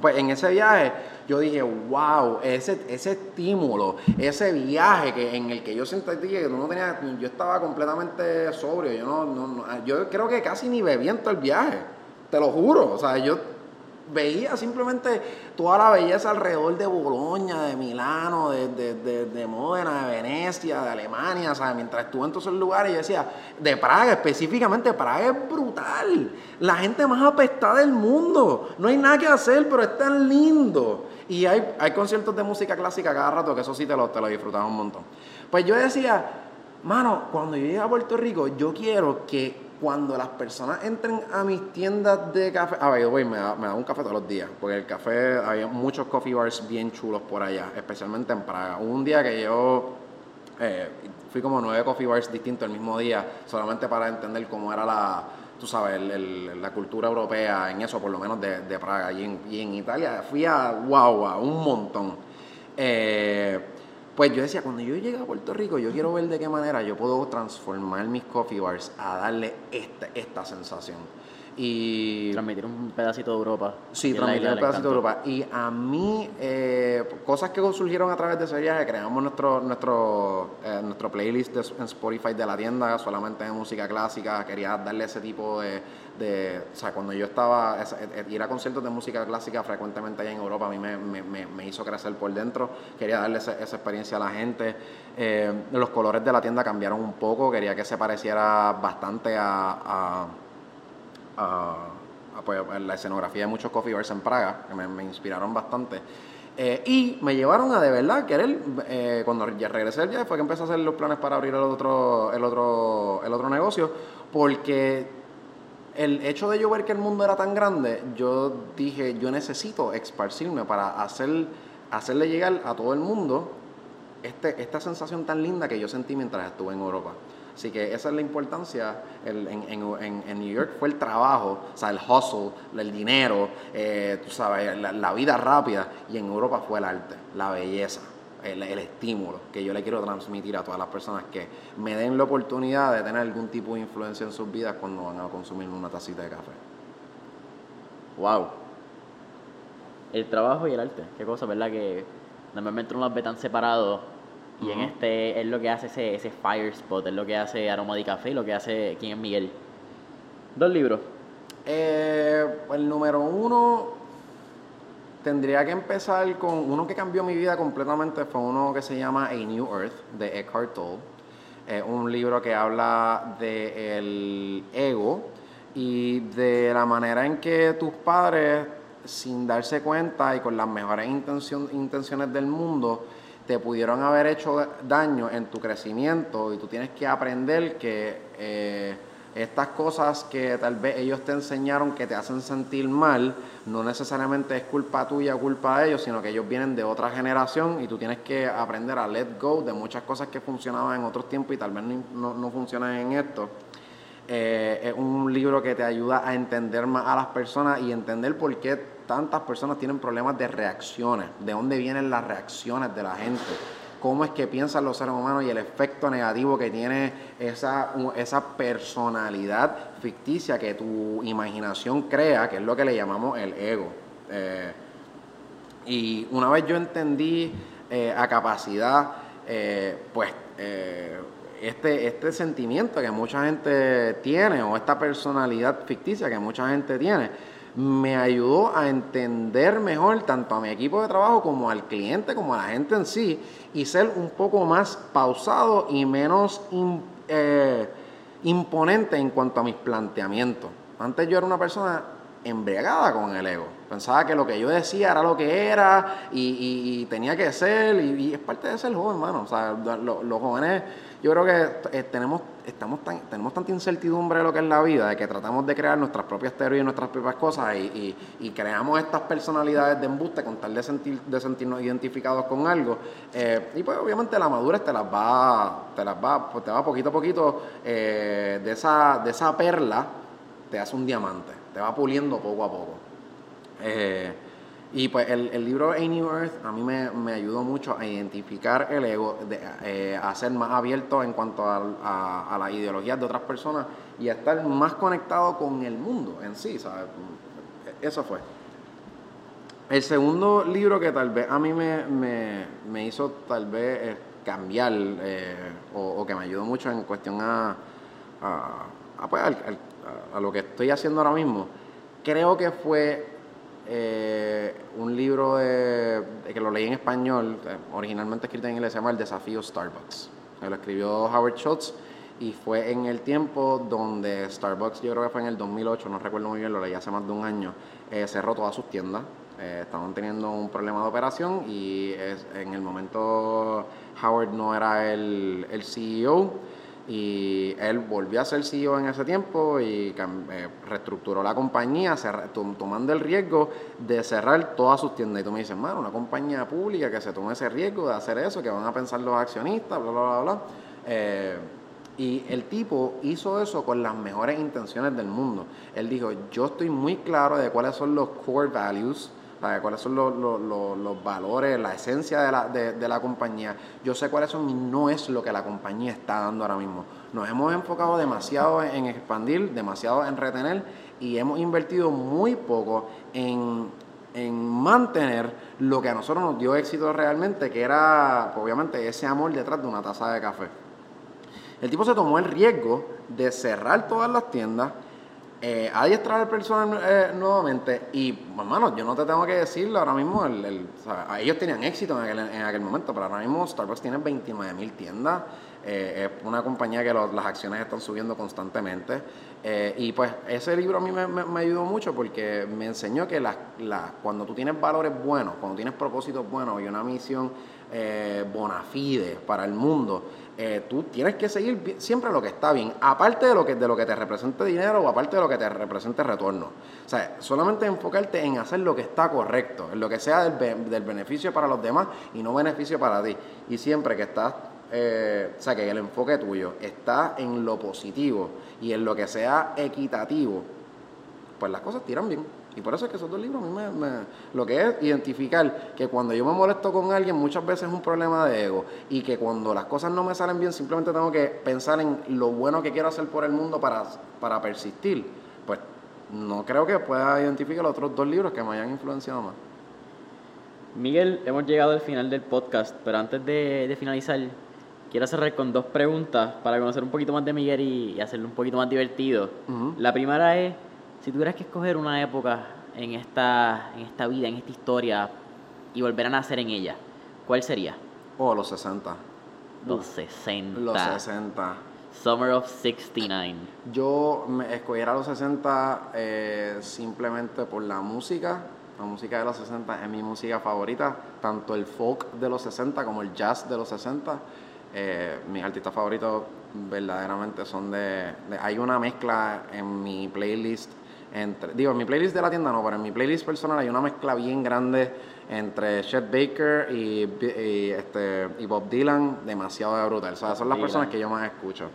Pues en ese viaje yo dije, wow, ese, ese estímulo, ese viaje que, en el que yo sentí que no tenía, yo estaba completamente sobrio, yo no, no, yo creo que casi ni bebí en todo el viaje, te lo juro, o sea, yo veía simplemente toda la belleza alrededor de Boloña, de Milano, de, de, de, Módena, de Venecia, de Alemania, ¿sabes? Mientras estuve en todos esos lugares, yo decía, de Praga específicamente, Praga es brutal. La gente más apestada del mundo. No hay nada que hacer, pero es tan lindo. Y hay, hay conciertos de música clásica cada rato, que eso sí te lo, te lo disfrutaba un montón. Pues yo decía, mano, cuando yo llegue a Puerto Rico, yo quiero que cuando las personas entren a mis tiendas de café, a ver, voy, me da, un café todos los días, porque el café, había muchos coffee bars bien chulos por allá, especialmente en Praga. un día que yo eh, fui como nueve coffee bars distintos el mismo día, solamente para entender cómo era la, tú sabes, la cultura europea en eso, por lo menos de, Praga. Y en, Italia fui a, wow, a un montón. Eh, pues yo decía, cuando yo llegue a Puerto Rico, yo quiero ver de qué manera yo puedo transformar mis coffee bars a darle esta, esta sensación. Y transmitir un pedacito de Europa. Sí, transmitir un pedacito de. Europa. Y a mí, eh, cosas que surgieron a través de ese viaje, creamos nuestro nuestro eh, nuestro playlist de- en Spotify de la tienda, solamente de música clásica. Quería darle ese tipo de, de- o sea, cuando yo estaba, ir a conciertos de música clásica frecuentemente allá en Europa, a mí me, me- me- me hizo crecer por dentro. Quería darle esa experiencia a la gente. Eh, los colores de la tienda cambiaron un poco, quería que se pareciera bastante a- a a la escenografía de muchos coffee bars en Praga, que me, inspiraron bastante. Eh, y me llevaron a de verdad querer, eh, cuando ya regresé viaje fue que empecé a hacer los planes para abrir el otro, el otro, el otro negocio, porque el hecho de yo ver que el mundo era tan grande, yo dije, yo necesito esparcirme para hacer, hacerle llegar a todo el mundo este, esta sensación tan linda que yo sentí mientras estuve en Europa. Así que esa es la importancia. El- en, en- en- New York fue el trabajo, o sea, el hustle, el dinero, eh, tú sabes, la, la vida rápida. Y en Europa fue el arte, la belleza, el, el estímulo que yo le quiero transmitir a todas las personas que me den la oportunidad de tener algún tipo de influencia en sus vidas cuando van a consumir una tacita de café. Wow. El trabajo y el arte. Qué cosa, ¿verdad? Que normalmente uno los ve tan separados. Y en este es lo que hace ese, ese fire spot, es lo que hace Aroma de Café y lo que hace quién es Miguel. Dos libros. Eh, el número uno tendría que empezar con uno que cambió mi vida completamente. Fue uno que se llama A New Earth de Eckhart Tolle. Es un libro que habla del ego y de la manera en que tus padres, sin darse cuenta y con las mejores intenciones del mundo, te pudieron haber hecho daño en tu crecimiento y tú tienes que aprender que eh, estas cosas que tal vez ellos te enseñaron que te hacen sentir mal, no necesariamente es culpa tuya o culpa de ellos, sino que ellos vienen de otra generación y tú tienes que aprender a let go de muchas cosas que funcionaban en otros tiempos y tal vez no, no- funcionan en esto. Eh, es un libro que te ayuda a entender más a las personas y entender por qué tantas personas tienen problemas de reacciones, de dónde vienen las reacciones de la gente, cómo es que piensan los seres humanos y el efecto negativo que tiene esa, esa personalidad ficticia que tu imaginación crea, que es lo que le llamamos el ego. Eh, y una vez yo entendí eh, a capacidad, eh, pues, este, este sentimiento que mucha gente tiene o esta personalidad ficticia que mucha gente tiene, me ayudó a entender mejor tanto a mi equipo de trabajo como al cliente, como a la gente en sí, y ser un poco más pausado y menos eh, imponente en cuanto a mis planteamientos. Antes yo era una persona embriagada con el ego. Pensaba que lo que yo decía era lo que era y, tenía que ser, y, es parte de ser joven, hermano. O sea, lo- los jóvenes, yo creo que eh, tenemos, estamos tan, tenemos tanta incertidumbre de lo que es la vida, de que tratamos de crear nuestras propias teorías nuestras propias cosas y creamos estas personalidades de embuste con tal de, sentir, de sentirnos identificados con algo. Eh, y pues obviamente la madurez te las va, te las va, pues, te va poquito a poquito eh, de, esa, de esa perla te hace un diamante, te va puliendo poco a poco. Eh, y pues el, el libro A New Earth a mí me, me ayudó mucho a identificar el ego, de, eh, a ser más abierto en cuanto a, a, las ideologías de otras personas y a estar más conectado con el mundo en sí. Eso fue. El segundo libro que tal vez a mí me, me- me hizo tal vez eh, cambiar eh, o, que me ayudó mucho en cuestión a, a, a, pues, a lo que estoy haciendo ahora mismo, creo que fue eh, un libro de, que lo leí en español, eh, originalmente escrito en inglés, se llama El desafío Starbucks. Lo escribió Howard Schultz y fue en el tiempo donde Starbucks, yo creo que fue en el 2008, no recuerdo muy bien, lo leí hace más de un año, eh, cerró todas sus tiendas. Eh, estaban teniendo un problema de operación y es- en el momento Howard no era el, el CEO y él volvió a ser CEO en ese tiempo y eh, reestructuró la compañía, tomando el riesgo de cerrar todas sus tiendas. Y tú me dices, mano, una compañía pública que se tome ese riesgo de hacer eso, que van a pensar los accionistas, bla, bla, bla, bla. Eh, y el tipo hizo eso con las mejores intenciones del mundo. Él dijo, yo estoy muy claro de cuáles son los core values cuáles son los, los- valores, la esencia de la, de la compañía. Yo sé cuáles son y no es lo que la compañía está dando ahora mismo. Nos hemos enfocado demasiado en expandir, demasiado en retener y hemos invertido muy poco en, en mantener lo que a nosotros nos dio éxito realmente, que era pues, obviamente ese amor detrás de una taza de café. El tipo se tomó el riesgo de cerrar todas las tiendas, eh, adiestrar al personal eh, nuevamente y, hermano, yo no te tengo que decirlo ahora mismo, ellos tenían éxito en aquel, en aquel momento, pero ahora mismo Starbucks tiene 29 mil tiendas, eh, es una compañía que las acciones están subiendo constantemente eh, y pues ese libro a mí me, ayudó mucho porque me enseñó que las- cuando tú tienes valores buenos, cuando tienes propósitos buenos y una misión bona fide para el mundo, eh, tú tienes que seguir siempre lo que está bien, aparte de lo que, de lo que te represente dinero o aparte de lo que te represente retorno. O sea, solamente enfocarte en hacer lo que está correcto, en lo que sea del, del beneficio para los demás y no beneficio para ti. Y siempre que estás, eh, o sea, que el enfoque tuyo está en lo positivo y en lo que sea equitativo, pues las cosas tiran bien. Y por eso es que esos dos libros a mí me, me- Lo que es identificar que cuando yo me molesto con alguien muchas veces es un problema de ego y que cuando las cosas no me salen bien simplemente tengo que pensar en lo bueno que quiero hacer por el mundo para, para persistir. Pues no creo que pueda identificar los otros dos libros que me hayan influenciado más. Miguel, hemos llegado al final del podcast, pero antes de, de finalizar, quiero cerrar con dos preguntas para conocer un poquito más de Miguel y, y hacerlo un poquito más divertido. La primera es, si tuvieras que escoger una época en esta, en esta vida, en esta historia, y volver a nacer en ella, ¿cuál sería? O los 60. Los 60. Los 60. Summer of 69. Yo me escogiera los 60 eh, simplemente por la música. La música de los 60 es mi música favorita, tanto el folk de los 60 como el jazz de los 60. Eh, mis artistas favoritos verdaderamente son de, de- Hay una mezcla en mi playlist, entre, digo, en mi playlist de la tienda no, pero en mi playlist personal hay una mezcla bien grande entre Chet Baker y, este, y Bob Dylan, demasiado brutal. O sea, son las Dylan. personas que yo más escucho.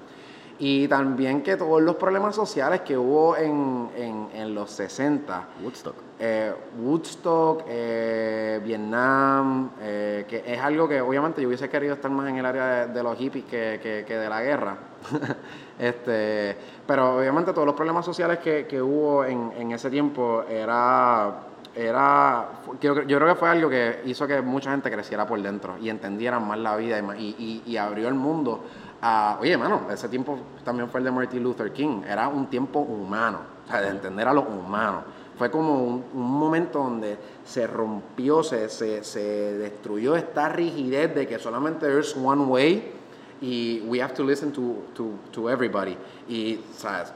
Y también que todos los problemas sociales que hubo en, en, en los 60, Woodstock. eh, Woodstock, eh, Vietnam, eh, que es algo que obviamente yo hubiese querido estar más en el área de, de los hippies que, que- que de la guerra. este, pero obviamente todos los problemas sociales que, que hubo en, en ese tiempo era, era yo, creo- yo creo que fue algo que hizo que mucha gente creciera por dentro y entendieran más la vida y, y- y abrió el mundo a, oye, mano, ese tiempo también fue el de Martin Luther King, era un tiempo humano, o sea, de entender a los humanos. Fue como un, un momento donde se rompió, se, se, se destruyó esta rigidez de que solamente there's one way y we have to listen to, to, to everybody. Y, ¿sabes?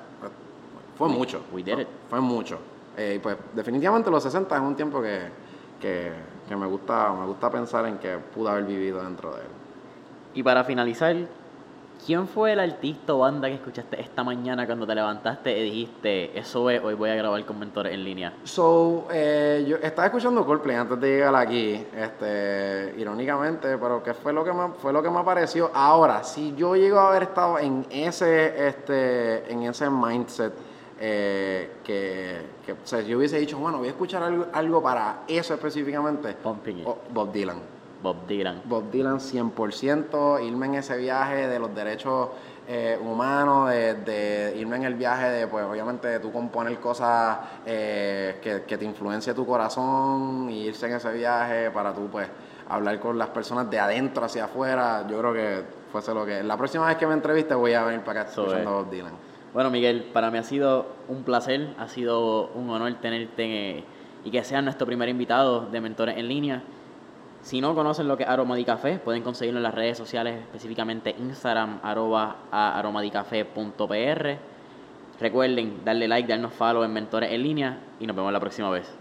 Fue We- mucho. we did it. Fue mucho. Eh, pues definitivamente los 60 es un tiempo que, que, que me, gusta, me gusta pensar en que pude haber vivido dentro de él. Y para finalizar, ¿quién fue el artista o banda que escuchaste esta mañana cuando te levantaste y dijiste, eso es, hoy voy a grabar con mentores en línea? So, eh, yo estaba escuchando Coldplay antes de llegar aquí, este, irónicamente, pero que fue lo que me, fue lo que me apareció. Ahora, si yo llego a haber estado en ese, este, en ese mindset, eh, que, que, o sea, yo hubiese dicho, bueno, voy a escuchar algo, algo para eso específicamente, Pumping It. Bob Dylan. Bob Dylan. Bob Dylan 100%, irme en ese viaje de los derechos eh, humanos, de, de irme en el viaje de, pues obviamente, de tú componer cosas eh, que, que te influencia tu corazón, y irse en ese viaje para tú, pues, hablar con las personas de adentro hacia afuera. Yo creo que fuese lo que... La próxima vez que me entreviste voy a venir para acá escuchando es. a Bob Dylan. Bueno, Miguel, para mí ha sido un placer, ha sido un honor tenerte eh, y que seas nuestro primer invitado de Mentores en Línea. Si no conocen lo que es Aromadicafé, pueden conseguirlo en las redes sociales, específicamente Instagram, arroba a aromadicafé.pr. Recuerden darle like, darnos follow en Mentores en Línea y nos vemos la próxima vez.